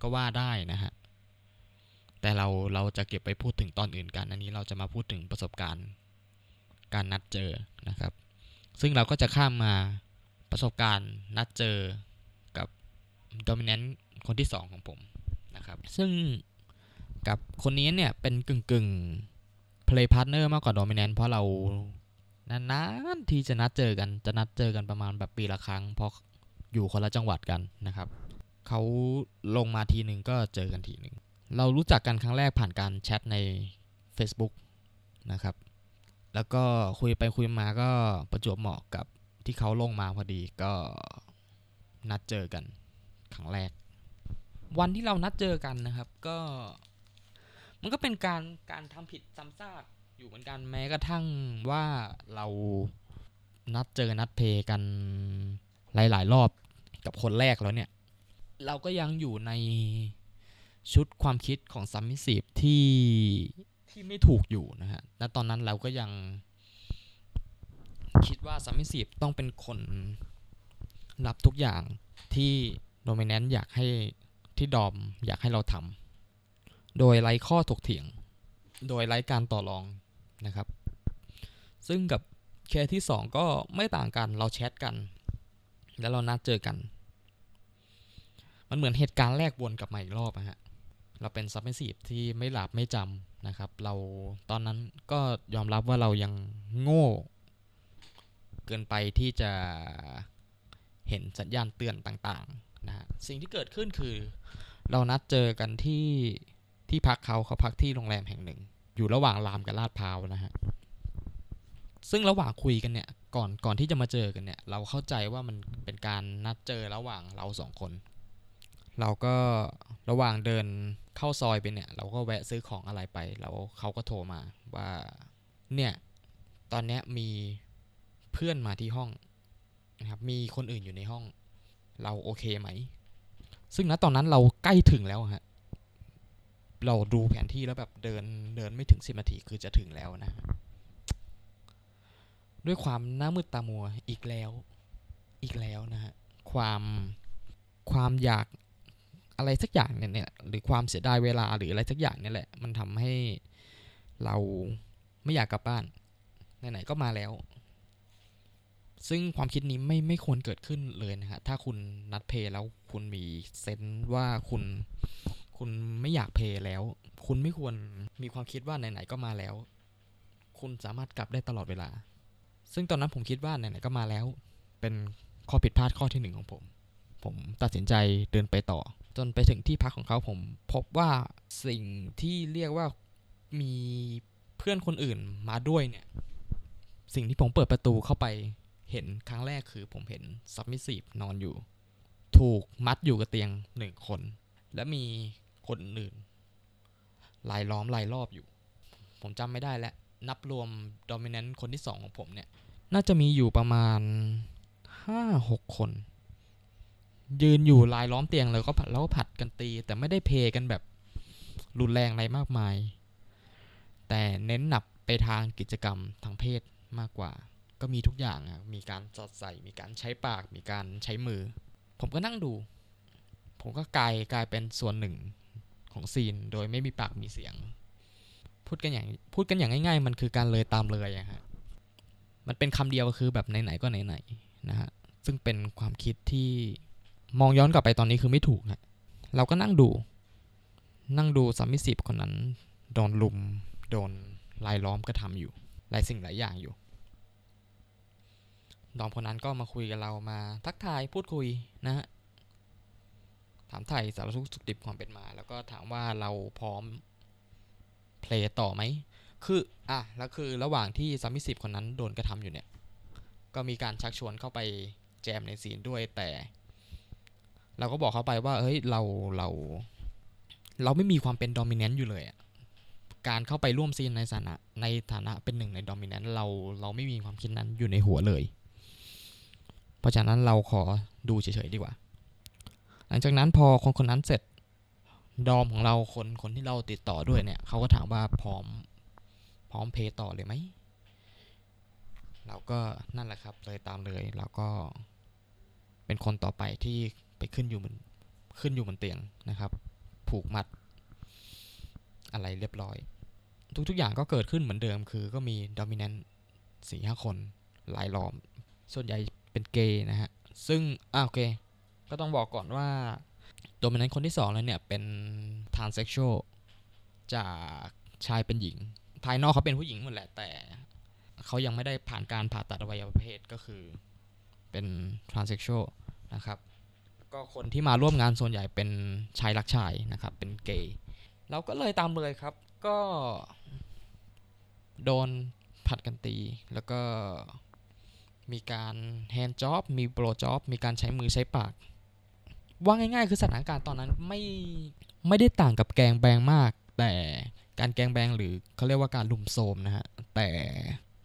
Speaker 1: ก็ว่าได้นะฮะ แต่เราเราจะเก็บไปพูดถึงตอนอื่นกัน อันนี้เราจะมาพูดถึงประสบการณ์ การนัดเจอนะครับ ซึ่งเราก็จะข้ามมาประสบการณ์นัดเจอกับโดมิเนนต์คนที่ 2 ของผมนะครับ ซึ่งกับคนนี้เนี่ยเป็นกึ่งกึ่ง play partner มากกว่า dominant เพราะเรา นานๆที่จะนัดเจอกันจะนัดเจอกันประมาณแบบปีละครั้งเพราะอยู่คนละจังหวัดกันนะครับเขาลงมาทีหนึ่งก็เจอกันทีหนึ่งเรารู้จักกันครั้งแรกผ่านการแชทใน Facebook นะครับ แล้วก็คุยไปคุยมาก็ประจวบเหมาะกับที่เขาลงมาพอดีก็นัดเจอกันครั้งแรก วันที่เรานัดเจอกันนะครับ ก็มันก็เป็นการการทำผิดซ้ำซาก อยู่เหมือนกันแม้กระทั่งว่าเรานัดเจอนัดเพกันหลาย ๆ รอบกับคนแรกแล้วเนี่ย เราก็ยังอยู่ในชุดความคิดของซัมมิสีฟที่ที่ไม่ถูกอยู่นะฮะและตอนนั้นเราก็ยังคิดว่า submissive ต้องเป็นคนรับทุกอย่างที่ dominant อยากให้ที่ dom อยากให้เราทำโดยไร้ข้อถกเถียง โดยไร้การต่อรอง นะครับ ซึ่งกับเคสที่ 2 ก็ไม่ต่างกันเราแชทกัน แล้วเรานัดเจอกัน มันเหมือนเหตุการณ์แรกวนกลับมาอีกรอบนะฮะเราเป็นซับเมซีฟที่ไม่หลับไม่จำนะครับ เราตอนนั้นก็ยอมรับว่าเรายังโง่ เกินไปที่จะเห็นสัญญาณเตือนต่างๆนะฮะสิ่งที่เกิดขึ้นคือ เรานัดเจอกันที่ที่พักเขาเขาพักที่โรงแรมแห่งหนึ่ง อยู่ระหว่างรามกับลาดพร้าวนะฮะซึ่งระหว่างคุยกันเนี่ยก่อนก่อนที่จะมาเจอกันเนี่ย เราเข้าใจว่ามันเป็นการนัดเจอระหว่างเราสองคน เราก็ระหว่างเดินเข้าซอยไปเนี่ย เราก็แวะซื้อของอะไรไป แล้วเขาก็โทรมาว่าเนี่ยตอนนี้มีเพื่อนมาที่ห้องนะครับมีคนอื่นอยู่ในห้อง เราโอเคไหม ซึ่งณตอนนั้นเราใกล้ถึงแล้วฮะ เราดูแผนที่แล้วแบบเดินเดินไม่ถึงสิบนาทีคือจะถึงแล้วนะ ด้วยความหน้ามืดตามัวอีกแล้ว อีกแล้วนะฮะความความอยากอะไรสักอย่างเนี่ยหรือความเสียดายเวลาหรืออะไรสักอย่างเนี่ยแหละ มันทำให้เราไม่อยากกลับบ้านไหนๆก็มาแล้ว ซึ่งความคิดนี้ไม่ไม่ควรเกิดขึ้นเลยนะฮะถ้าคุณนัดเพย์แล้วคุณมีเซนส์ว่าคุณ คุณไม่อยากเพย์แล้ว คุณไม่ควรมีความคิดว่าไหนๆก็มาแล้ว คุณสามารถกลับได้ตลอดเวลา ซึ่งตอนนั้นผมคิดว่าไหนๆก็มาแล้ว เป็นข้อผิดพลาดข้อที่หนึ่งของผม ผมตัดสินใจเดินไปต่อ จนไปถึงที่พักของเขาผม พบว่าสิ่งที่เรียกว่ามีเพื่อนคนอื่นมาด้วยเนี่ย สิ่งที่ผมเปิดประตูเข้าไปเห็นครั้งแรกคือผมเห็น submissive นอนอยู่ ถูกมัดอยู่กับเตียงหนึ่งคน และมี คนอื่นลายล้อมลายรอบอยู่ ผมจำไม่ได้แล้ว นับรวมดอมิเนนต์คนที่สองของผมเนี่ย น่าจะมีอยู่ประมาณห้าหกคน ยืนอยู่ลายล้อมเตียงเลยก็ผัดแล้วก็ผัดกันตี แต่ไม่ได้เพกันแบบรุนแรงอะไรมากมาย แต่เน้นหนับไปทางกิจกรรมทางเพศมากกว่า ก็มีทุกอย่างอะมีการสอดใส่ มีการใช้ปาก มีการใช้มือ ผมก็นั่งดู ผมก็กลายกลายเป็นส่วนหนึ่ง ของซีน โดยไม่มีปากมีเสียง พูดกันอย่างพูดกันอย่างง่าย ๆ มันคือการเลยตามเลยอะฮะมันเป็นคำเดียวคือแบบไหนๆก็ไหนๆนะฮะซึ่งเป็นความคิดที่มองย้อนกลับไปตอนนี้คือไม่ถูกฮะเราก็นั่งดู นั่งดูสามิสิบคนนั้น โดนลุม โดนลายล้อมกระทำอยู่หลายสิ่งหลายอย่างอยู่dom คนนั้นก็มาคุยกับเรามาทักทายพูดคุยนะฮะ ถามไถ่สารทุกข์สุขดิบความเป็นมา แล้วก็ถามว่าเราพร้อม play ต่อไหม คืออะแล้วคือระหว่างที่ submissive คนนั้นโดนกระทำอยู่เนี่ย ก็มีการชักชวนเข้าไปแจมใน scene ด้วยแต่ เราก็บอกเขาไปว่าเฮ้ยเราเราเราไม่มีความเป็น dominant อยู่เลยอะการเข้าไปร่วม scene ในฐานะในฐานะเป็นหนึ่งในดอมิเนนต์เราเราไม่มีความคิดนั้นอยู่ในหัวเลย เพราะฉะนั้นเราขอดูเฉยๆดีกว่า หลังจากนั้นพอคนคนนั้นเสร็จดอมของเราคนคนที่เราติดต่อด้วยเนี่ยเขาก็ถามว่าพร้อมพร้อมเพย์ต่อเลยไหมเราก็นั่นแหละครับเลยตามเลยเราก็เป็นคนต่อไปที่ไปขึ้นอยู่บนขึ้นอยู่บนเตียงนะครับ ผูกมัด อะไรเรียบร้อย ทุกๆอย่างก็เกิดขึ้นเหมือนเดิม คือก็มีดอมิเนนต์สี่ห้าคนหลายล้อม ส่วนใหญ่เป็นเกย์นะฮะ ซึ่งอ่าโอเค ก็ต้องบอกก่อนว่าโดมิเนนต์คนที่สองแล้วเนี่ยเป็นทานเซ็กชวลจากชายเป็นหญิง ภายนอกเขาเป็นผู้หญิงหมดแหละแต่เขายังไม่ได้ผ่านการผ่าตัดอวัยวะเพศก็คือเป็นtranssexual นะครับก็คนที่มาร่วมงานส่วนใหญ่เป็นชายรักชายนะครับ เป็นเกย์เราก็เลยตามเลยครับ ก็โดนผลัดกันตี แล้วก็มีการ handjob มี blowjob มีการใช้มือใช้ปาก ว่าง่ายๆ คือสถานการณ์ตอนนั้นไม่ไม่ได้ต่างกับ gangbang มาก แต่การ gangbang หรือเขาเรียกว่าการรุมโทรมนะฮะ แต่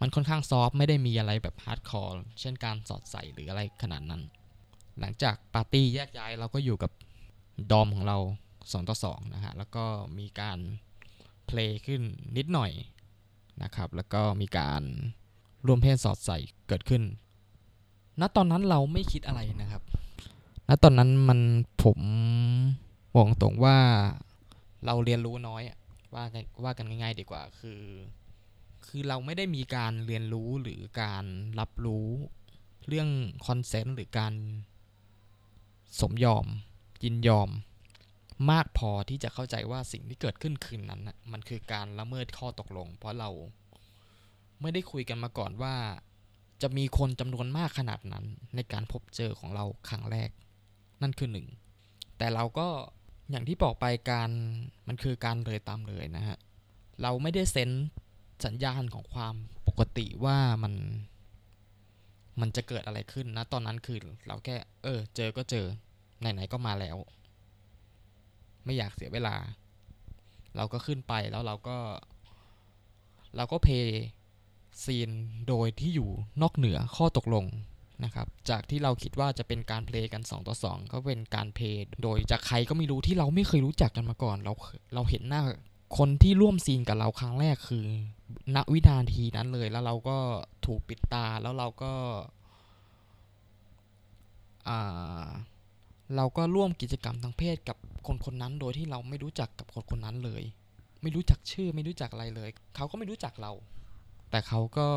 Speaker 1: มันค่อนข้าง soft ไม่ได้มีอะไรแบบ hardcore เช่นการสอดใส่หรืออะไรขนาดนั้น หลังจากปาร์ตี้แยกย้ายเราก็อยู่กับ dom ของเรา2ต่อ2นะฮะ แล้วก็มีการ play ขึ้นนิดหน่อยนะครับ แล้วก็มีการร่วมเพศสอดใส่เกิดขึ้นณตอนนั้นเราไม่คิดอะไรนะครับ ณตอนนั้นมันผมบอกตรงว่าเราเรียนรู้น้อยอะว่ากันว่ากันง่าย ๆ ดีกว่า คือ คือเราไม่ได้มีการเรียนรู้หรือการรับรู้เรื่องคอนเซนต์หรือการสมยอม ยินยอม มากพอที่จะเข้าใจว่าสิ่งที่เกิดขึ้นคืนนั้นน่ะมันคือการละเมิดข้อตกลง เพราะเราไม่ได้คุยกันมาก่อนว่า จะมีคนจำนวนมากขนาดนั้นในการพบเจอของเราครั้งแรก นั่นคือหนึ่งแต่เราก็อย่างที่บอกไปการมันคือการเลยตามเลยนะฮะ เราไม่ได้เซนสัญญาณของความปกติว่ามันมันจะเกิดอะไรขึ้นนะ ตอนนั้นคือเราแค่ เออ เจอก็เจอ ไหน ๆ ก็มาแล้ว ไม่อยากเสียเวลา เราก็ขึ้นไปแล้วเราก็ เราก็เพย์ซีนโดยที่อยู่นอกเหนือข้อตกลง นะครับ จากที่เราคิดว่าจะเป็นการเพลย์กัน 2 ต่อ 2 ก็เป็นการเพลย์โดยจากใครก็ไม่รู้ที่เราไม่เคยรู้จักกันมาก่อน เราเราเห็นหน้าคนที่ร่วมซีนกับเราครั้งแรกคือณวินาทีนั้นเลยแล้วเราก็ถูกปิดตาแล้วเราก็อ่าเราก็ร่วมกิจกรรมทางเพศกับคนคนนั้นโดยที่เราไม่รู้จักกับคนคนนั้นเลย ไม่รู้จักชื่อไม่รู้จักอะไรเลย เขาก็ไม่รู้จักเรา แต่เขาก็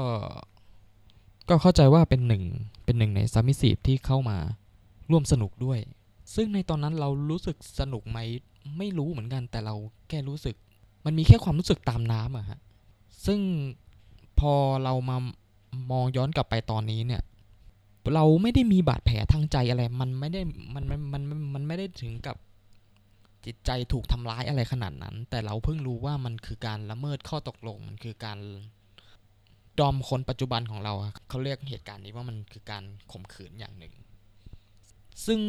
Speaker 1: ก็เข้าใจว่าเป็นหนึ่งเป็นหนึ่งในซัมมิสีที่เข้ามาร่วมสนุกด้วย ซึ่งในตอนนั้นเรารู้สึกสนุกไหมไม่รู้เหมือนกัน แต่เราแค่รู้สึก มันมีแค่ความรู้สึกตามน้ำอะฮะ ซึ่งพอเรามามองย้อนกลับไปตอนนี้เนี่ย เราไม่ได้มีบาดแผลทางใจอะไร มันไม่ได้มันมันมันมันไม่ได้ถึงกับจิตใจถูกทำร้ายอะไรขนาดนั้น แต่เราเพิ่งรู้ว่ามันคือการละเมิดข้อตกลง มันคือการ ดอมคนปัจจุบันของเราเขาเรียกเหตุการณ์นี้ว่ามันคือการข่มขืนอย่างหนึ่ง ซึ่ง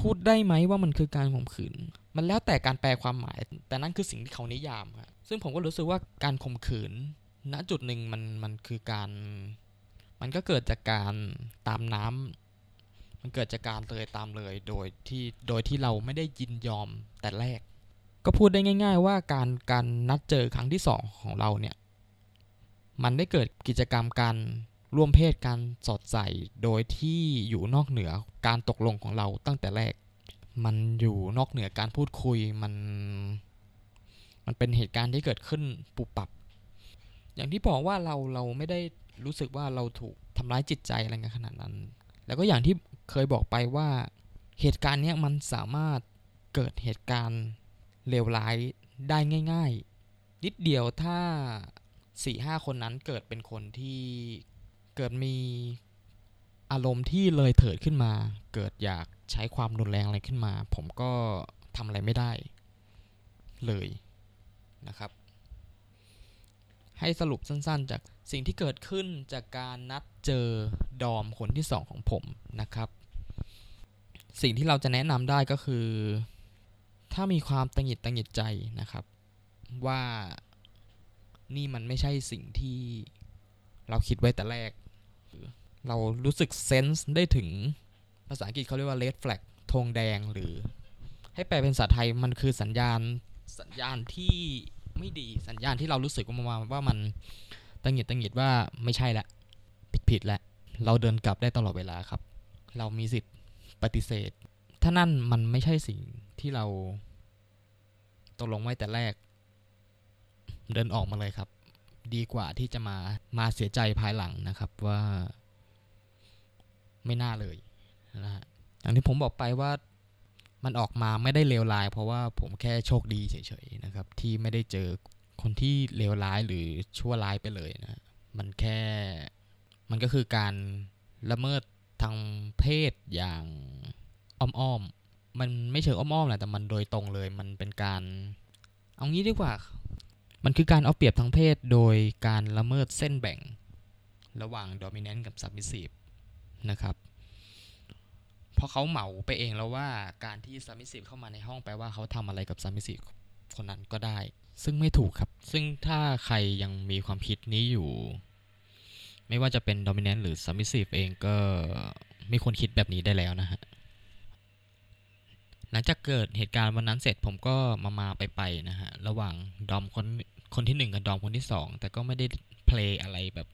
Speaker 1: พูดได้ไหมว่ามันคือการข่มขืน มันแล้วแต่การแปลความหมาย แต่นั่นคือสิ่งที่เขานิยามครับซึ่งผมก็รู้สึกว่าการข่มขืน ณจุดหนึ่งมันมันคือการ มันก็เกิดจากการตามน้ำมันเกิดจากการเลยตามเลยโดยที่โดยที่เราไม่ได้ยินยอมแต่แรก ก็พูดได้ง่าย ๆ ว่าการการนัดเจอครั้งที่สองของเราเนี่ย มันได้เกิดกิจกรรมการร่วมเพศการสอดใส่โดยที่อยู่นอกเหนือการตกลงของเราตั้งแต่แรก มันอยู่นอกเหนือการพูดคุยมัน มันเป็นเหตุการณ์ที่เกิดขึ้นปุบปับ อย่างที่บอกว่าเราเราไม่ได้รู้สึกว่าเราถูกทำร้ายจิตใจอะไรกันขนาดนั้น แล้วก็อย่างที่เคยบอกไปว่าเหตุการณ์นี้มันสามารถเกิดเหตุการณ์เลวร้ายได้ง่าย ๆ นิดเดียวถ้า สี่ห้าคนนั้นเกิดเป็นคนที่เกิดมีอารมณ์ที่เลยเถิดขึ้นมา เกิดอยากใช้ความรุนแรงอะไรขึ้นมา ผมก็ทำอะไรไม่ได้เลยนะครับ ให้สรุปสั้นๆ จากสิ่งที่เกิดขึ้นจากการนัดเจอดอมคนที่สองของผมนะครับ สิ่งที่เราจะแนะนำได้ก็คือ ถ้ามีความตังหิดตังหิดใจนะครับ ว่า นี่มันไม่ใช่สิ่งที่เราคิดไว้แต่แรก เรารู้สึกเซนส์ได้ถึงภาษาอังกฤษเขาเรียกว่า red flag ธงแดงหรือ ให้แปลเป็นภาษาไทยมันคือสัญญาณสัญญาณที่ไม่ดีสัญญาณที่เรารู้สึกว่าว่ามันตังหิดตังหิดว่าไม่ใช่ละผิดผิดล้วเราเดินกลับได้ตลอดเวลาครับ เรามีสิทธิ์ปฏิเสธ ถ้านั่นมันไม่ใช่สิ่งที่เราตกลงไว้แต่แรก เดินออกมาเลยครับ ดีกว่าที่จะมามาเสียใจภายหลังนะครับว่าไม่น่าเลยนะฮะอย่างที่ผมบอกไปว่ามันออกมาไม่ได้เลวร้าย เพราะว่าผมแค่โชคดีเฉยๆนะครับ ที่ไม่ได้เจอคนที่เลวร้ายหรือชั่วร้ายไปเลยนะมันแค่มันก็คือการละเมิดทางเพศอย่างอ้อมๆมันไม่เชิงอ้อมๆแหละแต่มันโดยตรงเลย มันเป็นการ เอางี้ดีกว่า มันคือการเอาเปรียบทางเพศโดยการละเมิดเส้นแบ่งระหว่าง dominant กับ submissive นะครับ เพราะเขาเหมาไปเองแล้วว่าการที่ submissive เข้ามาในห้องแปลว่าเขาทำอะไรกับ submissive คนนั้นก็ได้ ซึ่งไม่ถูกครับ ซึ่งถ้าใครยังมีความคิดนี้อยู่ ไม่ว่าจะเป็น dominant หรือ submissive เองก็ไม่ควรคิดแบบนี้ได้แล้วนะฮะ หลังจากเกิดเหตุการณ์วันนั้นเสร็จผมก็มามาไปไปนะฮะ ระหว่างdom คน คนที่หนึ่งกับ dom คนที่สองแต่ก็ไม่ได้ play อะไรแบบ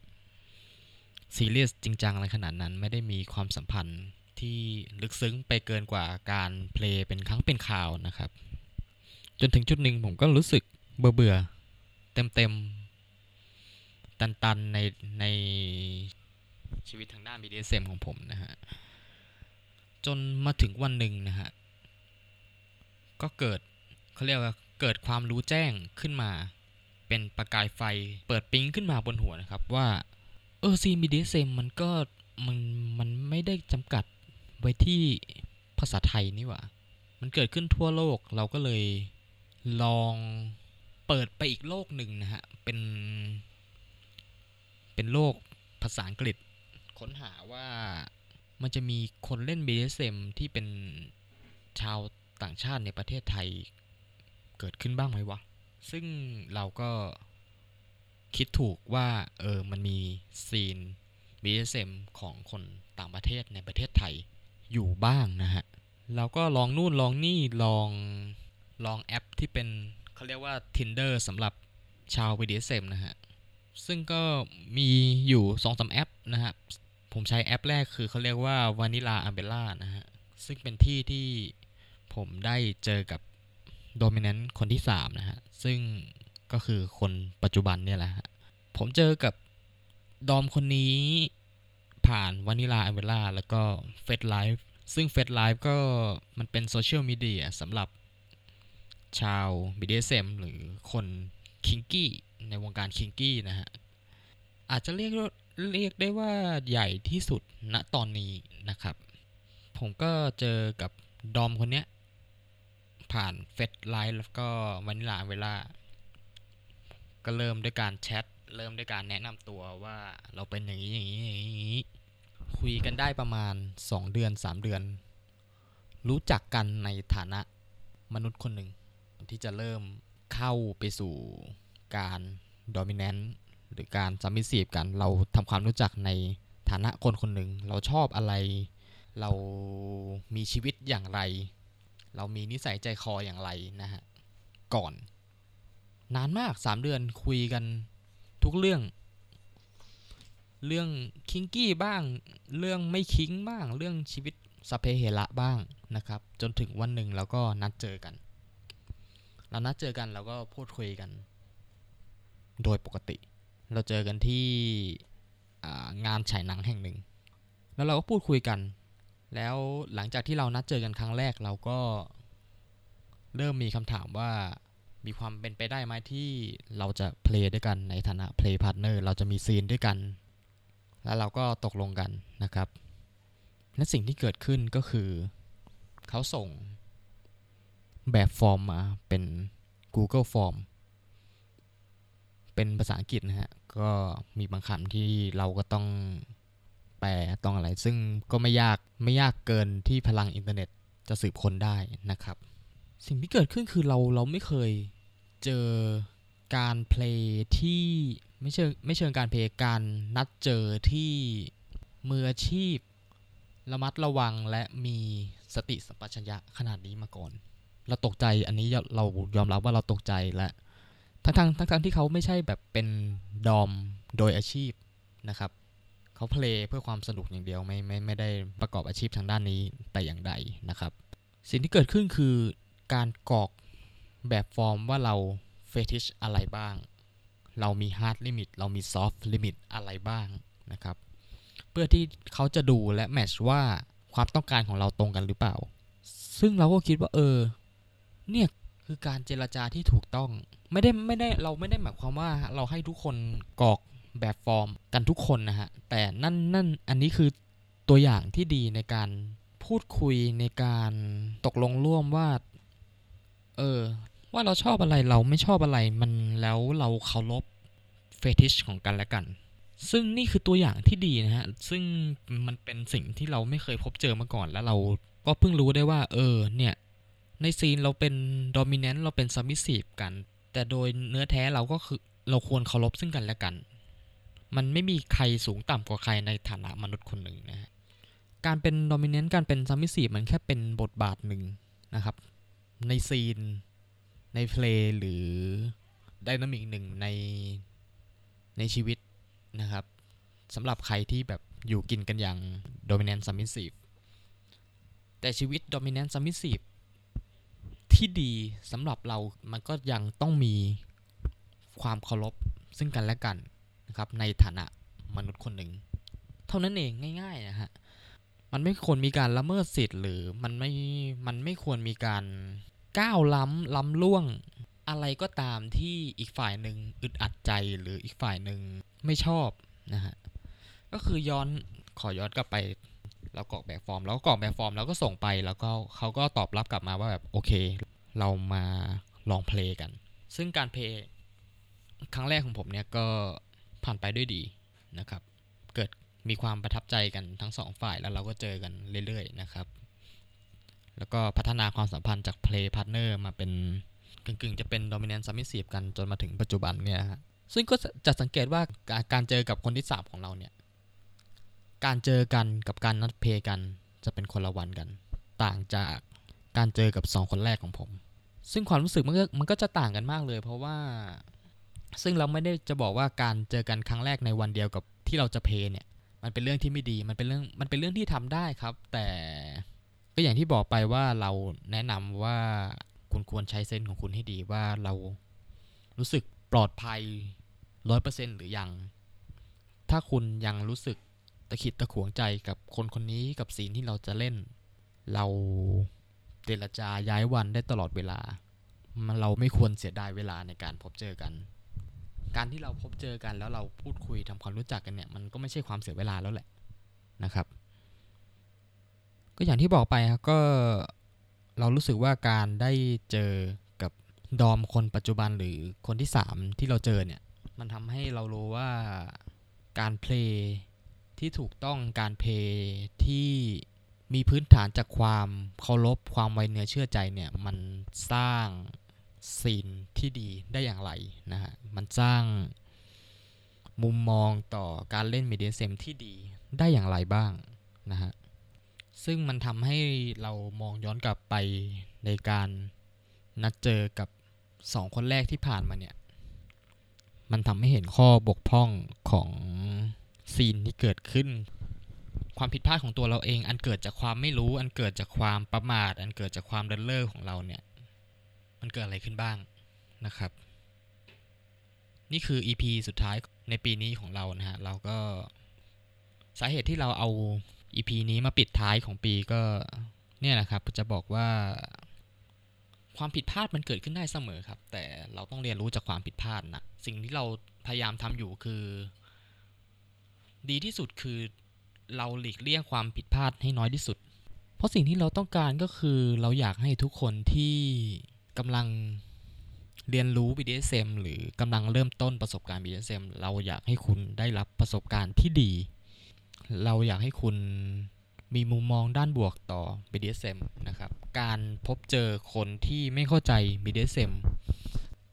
Speaker 1: ซีเรียสจริงจังอะไรขนาดนั้น ไม่ได้มีความสัมพันธ์ที่ลึกซึ้งไปเกินกว่าการ play เป็นครั้งเป็นคราวนะครับ จนถึงจุดหนึ่งผมก็รู้สึกเบื่อเบื่อเต็มเต็มตันตันในในชีวิตทางด้าน BDSM ของผมนะฮะ จนมาถึงวันหนึ่งนะฮะ ก็เกิดเขาเรียกว่าเกิดความรู้แจ้งขึ้นมา เป็นประกายไฟเปิดปิ๊งขึ้นมาบนหัวนะครับว่าเออซีน BDSM มันก็มันมันไม่ได้จำกัดไว้ที่ภาษาไทยนี่หว่า มันเกิดขึ้นทั่วโลกเราก็เลยลองเปิดไปอีกโลกหนึ่งนะฮะ เป็น เป็นโลกภาษาอังกฤษ ค้นหาว่ามันจะมีคนเล่น BDSM ที่เป็นชาวต่างชาติในประเทศไทยเกิดขึ้นบ้างไหมวะ ซึ่งเราก็คิดถูกว่าเออมันมีซีน BDSM ของคนต่างประเทศในประเทศไทยอยู่บ้างนะฮะ เราก็ลองนู่นลองนี่ลองลองแอปที่เป็นเขาเรียกว่า Tinder สำหรับชาว BDSM นะฮะ ซึ่งก็มีอยู่2อสแอปนะฮะ ผมใช้แอปแรกคือเขาเรียกว่า Vanilla Umbrella นะฮะ ซึ่งเป็นที่ที่ผมได้เจอกับ Dominant คนที่3นะฮะ ซึ่งก็คือคนปัจจุบันเนี่ยแหละฮะ ผมเจอกับ dom คนนี้ผ่าน Vanilla Umbrella แล้วก็ FetLife ซึ่ง FetLife ก็มันเป็นโซเชียลมีเดียสำหรับชาว BDSM หรือคน kinky ในวงการ kinky นะฮะ อาจจะเรียกเรียกได้ว่าใหญ่ที่สุดณตอนนี้นะครับ ผมก็เจอกับ dom คนเนี้ย ผ่าน FetLife แล้วก็ Vanilla Umbrella ก็เริ่มด้วยการแชท เริ่มด้วยการแนะนำตัวว่าเราเป็นอย่างนี้อย่างนี้อย่างนี้ คุยกันได้ประมาณ 2 เดือน 3 เดือน รู้จักกันในฐานะมนุษย์คนหนึ่ง ที่จะเริ่มเข้าไปสู่การโดมิเนนต์หรือการซัมมิสีฟกัน เราทำความรู้จักในฐานะคนคนหนึ่ง เราชอบอะไร เรามีชีวิตอย่างไร เรามีนิสัยใจคออย่างไรนะฮะก่อน นานมาก3เดือนคุยกันทุกเรื่อง เรื่องคิงกี้บ้าง เรื่องไม่คิงบ้าง เรื่องชีวิตสเปเฮระบ้างนะครับ จนถึงวันหนึ่งเราก็นัดเจอกัน เรานัดเจอกันเราก็พูดคุยกัน โดยปกติ เราเจอกันที่งานฉายหนังแห่งหนึ่ง แล้วเราก็พูดคุยกัน แล้วหลังจากที่เรานัดเจอกันครั้งแรกเราก็เริ่มมีคำถามว่ามีความเป็นไปได้ไหมที่เราจะ play ด้วยกันในฐานะ play partner เราจะมี scene ด้วยกัน แล้วเราก็ตกลงกันนะครับ และสิ่งที่เกิดขึ้นก็คือ เขาส่งแบบฟอร์มมาเป็น Google Form เป็นภาษาอังกฤษนะฮะ ก็มีบางคำที่เราก็ต้อง แปลต้องอะไร ซึ่งก็ไม่ยากไม่ยากเกินที่พลังอินเทอร์เน็ตจะสืบค้นได้นะครับ สิ่งที่เกิดขึ้นคือเราเราไม่เคยเจอการ play ที่ไม่เชิงไม่เชิงการ play การนัดเจอที่มืออาชีพ ระมัดระวังและมีสติสัมปชัญญะขนาดนี้มาก่อน เราตกใจอันนี้เรายอมรับว่าเราตกใจและทั้งทั้งทั้งทั้งที่เขาไม่ใช่แบบเป็น dom โดยอาชีพนะครับ เขา play เพื่อความสนุกอย่างเดียวไม่ไม่ไม่ได้ประกอบอาชีพทางด้านนี้แต่อย่างใดนะครับ สิ่งที่เกิดขึ้นคือการกรอกแบบฟอร์มว่าเรา fetish อะไรบ้าง เรามี hard limit เรามี soft limit อะไรบ้างนะครับ เพื่อที่เขาจะดูและ match ว่าความต้องการของเราตรงกันหรือเปล่า ซึ่งเราก็คิดว่าเออ เนี่ยคือการเจรจาที่ถูกต้อง ไม่ได้ไม่ได้เราไม่ได้หมายความว่าเราให้ทุกคนกรอก แบบฟอร์มกันทุกคนนะฮะ แต่นั่นนั่นอันนี้คือตัวอย่างที่ดีในการพูดคุยในการตกลงร่วมว่า เออ ว่าเราชอบอะไรเราไม่ชอบอะไรมันแล้วเราเคารพ fetish ของกันและกัน ซึ่งนี่คือตัวอย่างที่ดีนะฮะ ซึ่งมันเป็นสิ่งที่เราไม่เคยพบเจอมาก่อนแล้วเราก็เพิ่งรู้ได้ว่า เออ เนี่ย ใน scene เราเป็น dominant เราเป็น submissive กัน แต่โดยเนื้อแท้เราก็คือเราควรเคารพซึ่งกันและกัน มันไม่มีใครสูงต่ำกว่าใครในฐานะมนุษย์คนหนึ่งนะฮะการเป็น dominant การเป็น submissive มันแค่เป็นบทบาทหนึ่งนะครับ ใน scene ใน play หรือ dynamic หนึ่งในในชีวิตนะครับสำหรับใครที่แบบอยู่กินกันอย่าง dominant submissive แต่ชีวิต dominant submissive ที่ดีสำหรับเรามันก็ยังต้องมีความเคารพซึ่งกันและกัน นะครับในฐานะมนุษย์คนหนึ่ง เท่านั้นเองง่ายๆนะฮะมันไม่ควรมีการละเมิดสิทธิ์หรือมันไม่มันไม่ควรมีการก้าวล้ำล้ำล่วง อะไรก็ตามที่อีกฝ่ายหนึ่งอึดอัดใจหรืออีกฝ่ายหนึ่งไม่ชอบนะฮะก็คือย้อนขอย้อนกลับไปเรากรอกแบบฟอร์มแล้วก็กรอกแบบฟอร์มแล้วก็ส่งไปแล้วก็เขาก็ตอบรับกลับมาว่าแบบโอเค เรามาลอง play กัน ซึ่งการ play ครั้งแรกของผมเนี่ยก็ ผ่านไปด้วยดีนะครับ เกิดมีความประทับใจกันทั้งสองฝ่ายแล้วเราก็เจอกันเรื่อยๆนะครับ แล้วก็พัฒนาความสัมพันธ์จาก play partner มาเป็นกึ่งๆ จะเป็น dominant submissive กันจนมาถึงปัจจุบันเนี่ยฮะซึ่งก็จะสังเกตว่าการเจอกับคนที่สามของเราเนี่ย การเจอกันกับการนัดเพลย์กันจะเป็นคนละวันกัน ต่างจากการเจอกับสองคนแรกของผม ซึ่งความรู้สึกมันก็มันก็จะต่างกันมากเลย เพราะว่า ซึ่งเราไม่ได้จะบอกว่าการเจอกันครั้งแรกในวันเดียวกับที่เราจะเพย์เนี่ย มันเป็นเรื่องที่ไม่ดี มันเป็นเรื่อง มันเป็นเรื่องที่ทำได้ครับ แต่ก็อย่างที่บอกไปว่าเราแนะนำว่าคุณควรใช้เซนของคุณให้ดีว่าเรารู้สึกปลอดภัยร้อยเปอร์เซ็นหรือยัง ถ้าคุณยังรู้สึกตะขิดตะขวงใจกับคนคนนี้กับสีนที่เราจะเล่น เราเจรจาย้ายวันได้ตลอดเวลา เราไม่ควรเสียดายเวลาในการพบเจอกัน การที่เราพบเจอกันแล้วเราพูดคุยทำความรู้จักกันเนี่ยมันก็ไม่ใช่ความเสียเวลาแล้วแหละนะครับ ก็อย่างที่บอกไปครับก็เรารู้สึกว่าการได้เจอกับดอมคนปัจจุบันหรือคนที่ 3 ที่เราเจอเนี่ยมันทำให้เรารู้ว่าการเพลย์ที่ถูกต้องการเพลย์ที่มีพื้นฐานจากความเคารพความไวเนื้อเชื่อใจเนี่ยมันสร้าง ซีนที่ดีได้อย่างไรนะฮะ มันสร้างมุมมองต่อการเล่นมีเดียเซมที่ดีได้อย่างไรบ้างนะฮะ ซึ่งมันทำให้เรามองย้อนกลับไปในการนัดเจอกับสองคนแรกที่ผ่านมาเนี่ย มันทำให้เห็นข้อบกพร่องของซีนที่เกิดขึ้น ความผิดพลาดของตัวเราเอง อันเกิดจากความไม่รู้ อันเกิดจากความประมาท อันเกิดจากความเดินเล่อของเราเนี่ย มันเกิดอะไรขึ้นบ้างนะครับ นี่คือ EP สุดท้ายในปีนี้ของเรานะฮะ เราก็สาเหตุที่เราเอา EP นี้มาปิดท้ายของปีก็เนี่ยแหละครับจะบอกว่าความผิดพลาดมันเกิดขึ้นได้เสมอครับ แต่เราต้องเรียนรู้จากความผิดพลาดนะสิ่งที่เราพยายามทำอยู่คือ ดีที่สุดคือเราหลีกเลี่ยงความผิดพลาดให้น้อยที่สุด เพราะสิ่งที่เราต้องการก็คือเราอยากให้ทุกคนที่ กำลังเรียนรู้ BDSM หรือกำลังเริ่มต้นประสบการณ์ BDSM เราอยากให้คุณได้รับประสบการณ์ที่ดี เราอยากให้คุณมีมุมมองด้านบวกต่อ BDSM นะครับ การพบเจอคนที่ไม่เข้าใจ BDSM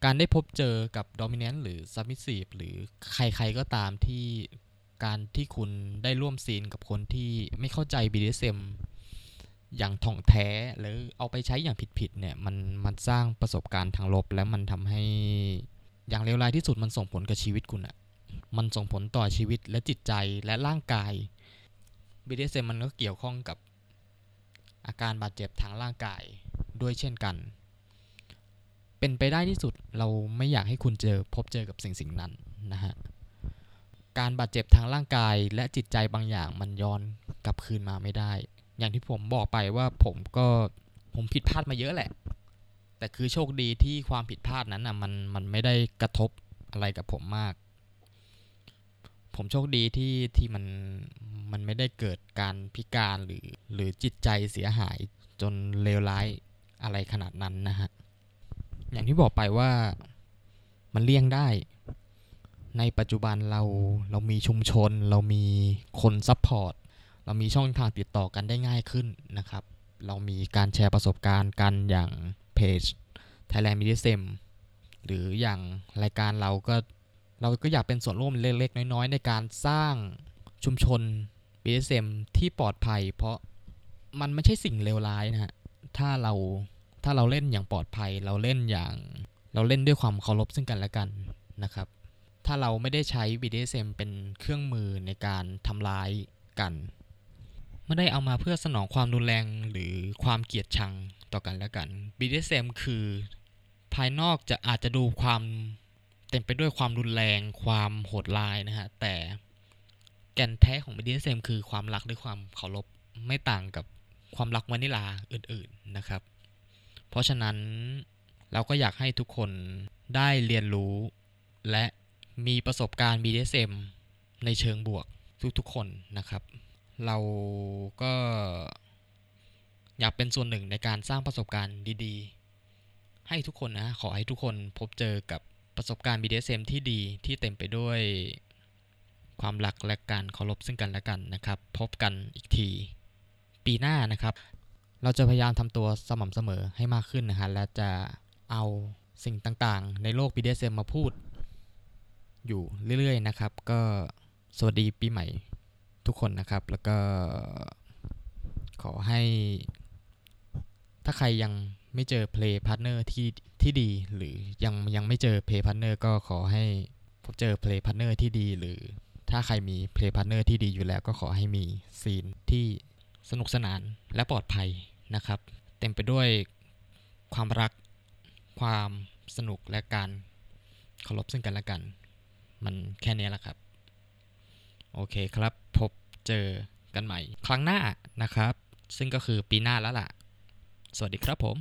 Speaker 1: การได้พบเจอกับ Dominant หรือ Submissive หรือใครๆก็ตามที่การที่คุณได้ร่วมซีนกับคนที่ไม่เข้าใจ BDSM อย่างถ่องแท้หรือเอาไปใช้อย่างผิดๆเนี่ยมันมันสร้างประสบการณ์ทางลบ และมันทำให้อย่างเลวร้ายที่สุดมันส่งผลกับชีวิตคุณอะมันส่งผลต่อชีวิตและจิตใจและร่างกาย BDSM มันก็เกี่ยวข้องกับอาการบาดเจ็บทางร่างกายด้วยเช่นกัน เป็นไปได้ที่สุดเราไม่อยากให้คุณเจอพบเจอกับสิ่งสิ่งนั้นนะฮะ การบาดเจ็บทางร่างกายและจิตใจบางอย่างมันย้อนกลับคืนมาไม่ได้ อย่างที่ผมบอกไปว่าผมก็ผมผิดพลาดมาเยอะแหละ แต่คือโชคดีที่ความผิดพลาดนั้นอะมันมันไม่ได้กระทบอะไรกับผมมาก ผมโชคดีที่ที่มันมันไม่ได้เกิดการพิการหรือหรือจิตใจเสียหายจนเลวร้ายอะไรขนาดนั้นนะฮะ อย่างที่บอกไปว่ามันเลี่ยงได้ ในปัจจุบันเราเรามีชุมชน เรามีคน support เรามีช่องทางติดต่อกันได้ง่ายขึ้นนะครับ เรามีการแชร์ประสบการณ์กันอย่างเพจ Thailand BDSM หรืออย่างรายการเราก็เราก็อยากเป็นส่วนร่วมเล็กๆ น้อยๆ ในการสร้างชุมชน BDSM ที่ปลอดภัย เพราะมันไม่ใช่สิ่งเลวร้ายนะฮะ ถ้าเราถ้าเราเล่นอย่างปลอดภัย เราเล่นอย่างเราเล่นด้วยความเคารพซึ่งกันและกันนะครับ ถ้าเราไม่ได้ใช้ BDSM เป็นเครื่องมือในการทำร้ายกัน ไม่ได้เอามาเพื่อสนองความรุนแรงหรือความเกลียดชังต่อกันและกัน BDSM คือ ภายนอกจะอาจจะดูความเต็มไปด้วยความรุนแรง ความโหดร้ายนะฮะ แต่แก่นแท้ของ BDSM คือความรักด้วยความเคารพไม่ต่างกับความรักวานิลาอื่นๆนะครับ เพราะฉะนั้นเราก็อยากให้ทุกคนได้เรียนรู้ และมีประสบการณ์ BDSM ในเชิงบวกทุกๆคนนะครับ เราก็อยากเป็นส่วนหนึ่งในการสร้างประสบการณ์ดีๆ ให้ทุกคนนะ ขอให้ทุกคนพบเจอกับประสบการณ์ BDSM ที่ดีที่เต็มไปด้วยความรักและการเคารพซึ่งกันและกันนะครับ พบกันอีกที ปีหน้านะครับ เราจะพยายามทำตัวสม่ำเสมอให้มากขึ้นนะฮะและจะเอาสิ่งต่างๆ ในโลก BDSM มาพูด อยู่เรื่อยๆนะครับ ก็สวัสดีปีใหม่ ทุกคนนะครับ แล้วก็ขอให้ ถ้าใครยังไม่เจอ Play Partner ที่ที่ดี หรือยังยังไม่เจอ Play Partner ก็ขอให้พบเจอ Play Partner ที่ดี หรือถ้าใครมี Play Partner ที่ดีอยู่แล้วก็ขอให้มีซีนที่สนุกสนานและปลอดภัยนะครับ เต็มไปด้วยความรักความสนุกและการเคารพซึ่งกันและกัน มันแค่นี้แหละครับ โอเคครับ พบเจอกันใหม่ ครั้งหน้านะครับ ซึ่งก็คือปีหน้าแล้วล่ะ สวัสดีครับผม